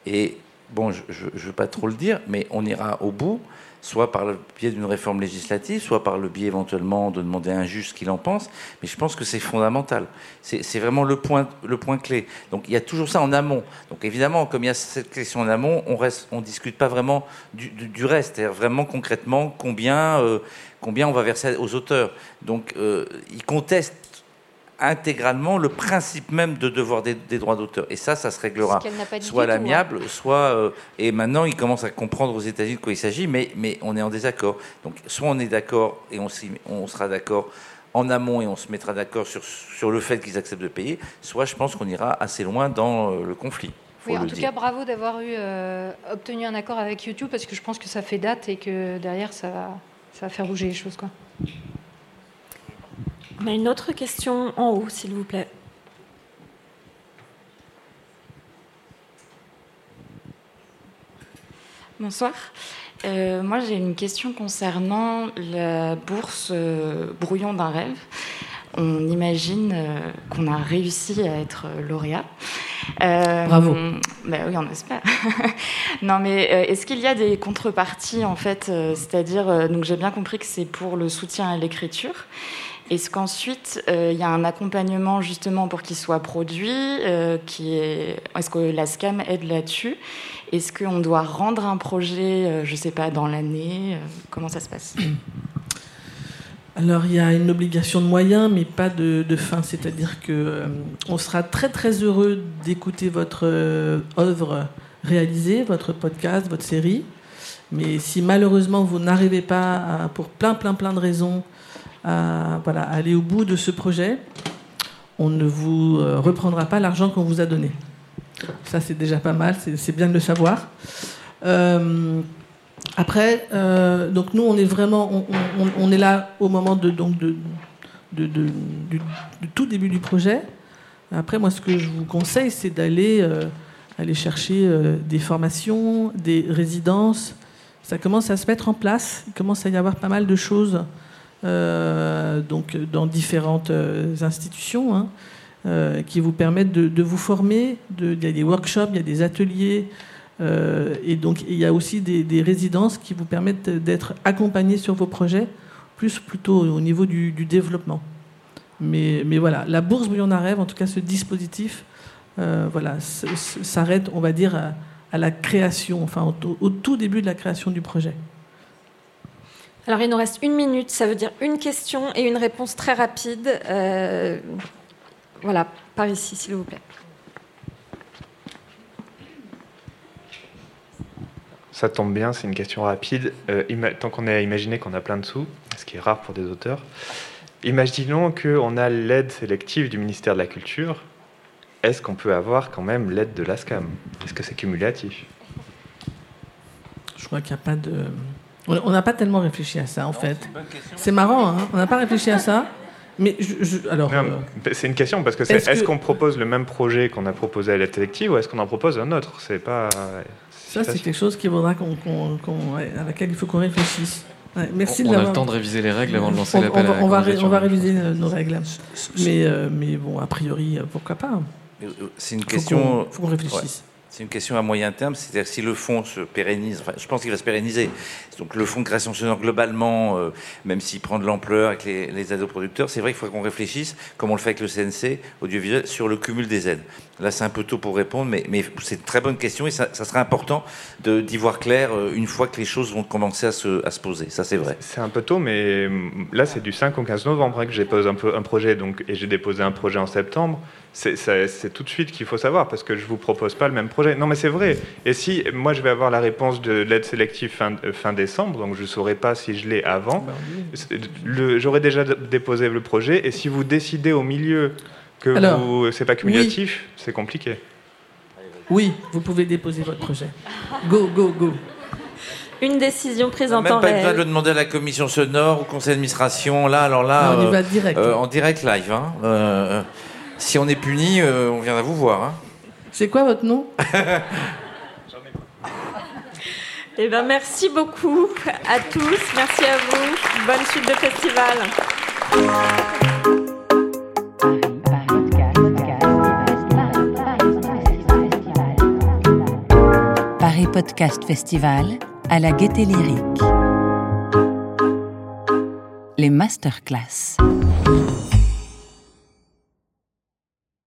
Et bon, je ne veux pas trop le dire, mais on ira au bout, soit par le biais d'une réforme législative, soit par le biais éventuellement de demander à un juge ce qu'il en pense. Mais je pense que c'est fondamental. C'est vraiment le point, le point clé. Donc il y a toujours ça en amont. Donc évidemment, comme il y a cette question en amont, on reste, on discute pas vraiment du, reste, c'est-à-dire vraiment concrètement combien, euh, combien on va verser aux auteurs. Donc euh, ils contestent intégralement le principe même de devoir des, des droits d'auteur. Et ça, ça se réglera soit à l'amiable, hein. soit... Euh, et maintenant, ils commencent à comprendre aux États-Unis de quoi il s'agit, mais, mais on est en désaccord. Donc, soit on est d'accord et on, on sera d'accord en amont et on se mettra d'accord sur, sur le fait qu'ils acceptent de payer, soit je pense qu'on ira assez loin dans euh, le conflit. Oui, en tout cas, bravo d'avoir eu euh, obtenu un accord avec YouTube parce que je pense que ça fait date et que derrière ça va, ça va faire bouger les choses. Quoi. On a une autre question en haut, s'il vous plaît. Bonsoir. Euh, moi, j'ai une question concernant la bourse euh, Brouillon d'un rêve. On imagine euh, qu'on a réussi à être lauréat. Euh, Bravo. Ben oui, on espère. non, mais euh, est-ce qu'il y a des contreparties en fait C'est-à-dire, donc j'ai bien compris que c'est pour le soutien à l'écriture. Est-ce qu'ensuite il y a un accompagnement justement pour qu'il soit produit est... Est-ce que la SCAM aide là-dessus? Est-ce qu'on doit rendre un projet, euh, je ne sais pas, dans l'année euh, Comment ça se passe? Alors il y a une obligation de moyens, mais pas de, fin. C'est-à-dire que euh, on sera très très heureux d'écouter votre œuvre réalisée, votre podcast, votre série. Mais si malheureusement vous n'arrivez pas, pour plein plein plein de raisons, à voilà, aller au bout de ce projet, on ne vous reprendra pas l'argent qu'on vous a donné. Ça, c'est déjà pas mal, c'est bien de le savoir. Euh, après, euh, donc nous, on est vraiment, on, est là au moment de, donc de, du, tout début du projet. Après, moi, ce que je vous conseille, c'est d'aller euh, aller chercher des formations, des résidences. Ça commence à se mettre en place. Il commence à y avoir pas mal de choses donc dans différentes institutions. Hein. Euh, qui vous permettent de, vous former. Il y a des workshops, il y a des ateliers, euh, et donc il y a aussi des, résidences qui vous permettent d'être accompagnés sur vos projets, plus plutôt au niveau du, développement. Mais, voilà, la bourse Bouillon à rêve, en tout cas ce dispositif, euh, voilà, s'arrête, on va dire, à, la création, enfin au, tout début de la création du projet. Alors il nous reste une minute, ça veut dire une question et une réponse très rapide. Voilà, par ici, s'il vous plaît. Ça tombe bien, c'est une question rapide. Euh, tant qu'on a imaginé qu'on a plein de sous, ce qui est rare pour des auteurs, imaginons qu'on a l'aide sélective du ministère de la Culture. Est-ce qu'on peut avoir quand même l'aide de l'ASCAM Est-ce que c'est cumulatif? Je crois qu'il n'y a pas de. On n'a pas tellement réfléchi à ça, en fait. C'est marrant, hein on n'a pas réfléchi à ça. Mais alors, euh, c'est une question parce que c'est est-ce, qu'on propose le même projet qu'on a proposé à l'aide sélective ou est-ce qu'on en propose un autre? C'est pas. Ça, c'est quelque chose qui vaudra qu'on, à laquelle il faut qu'on réfléchisse. merci on, on a le temps de réviser les règles avant de lancer l'appel on, va, on va réviser euh, nos règles. Mais, euh, mais bon, a priori, pourquoi pas C'est une question. Il faut qu'on réfléchisse. C'est une question à moyen terme, c'est-à-dire si le fonds se pérennise, enfin, je pense qu'il va se pérenniser. Donc le fonds de création sonore globalement, euh, même s'il prend de l'ampleur avec les, aides aux producteurs, c'est vrai qu'il faut qu'on réfléchisse, comme on le fait avec le CNC audiovisuel, sur le cumul des aides. Là, c'est un peu tôt pour répondre, mais, c'est une très bonne question et ça, ça serait important d'y voir clair euh, une fois que les choses vont commencer à se, poser. Ça, c'est vrai. C'est un peu tôt, mais hum, là, c'est du 5 au 15 novembre hein, que j'ai posé un, un projet donc, et j'ai déposé un projet en septembre c'est tout de suite qu'il faut savoir parce que je vous propose pas le même projet. Non, mais c'est vrai. Et si moi je vais avoir la réponse de l'aide sélective fin, euh, fin, décembre, donc je saurai pas si je l'ai avant. Ben j'aurais déjà déposé le projet. Et si vous décidez au milieu que ce c'est pas cumulatif, c'est compliqué. Oui, vous pouvez déposer votre projet. Go, go, go. Une décision prise en temps réel. Même pas besoin de le demander à la commission sonore, au conseil d'administration. Là, alors là, on y va direct. Euh, en direct live. Hein. Si on est puni, euh, on viendra vous voir. Hein. C'est quoi votre nom Eh ben, merci beaucoup à tous. Merci à vous. Bonne suite de festival. Paris Podcast Festival à la Gaieté Lyrique. Les masterclass.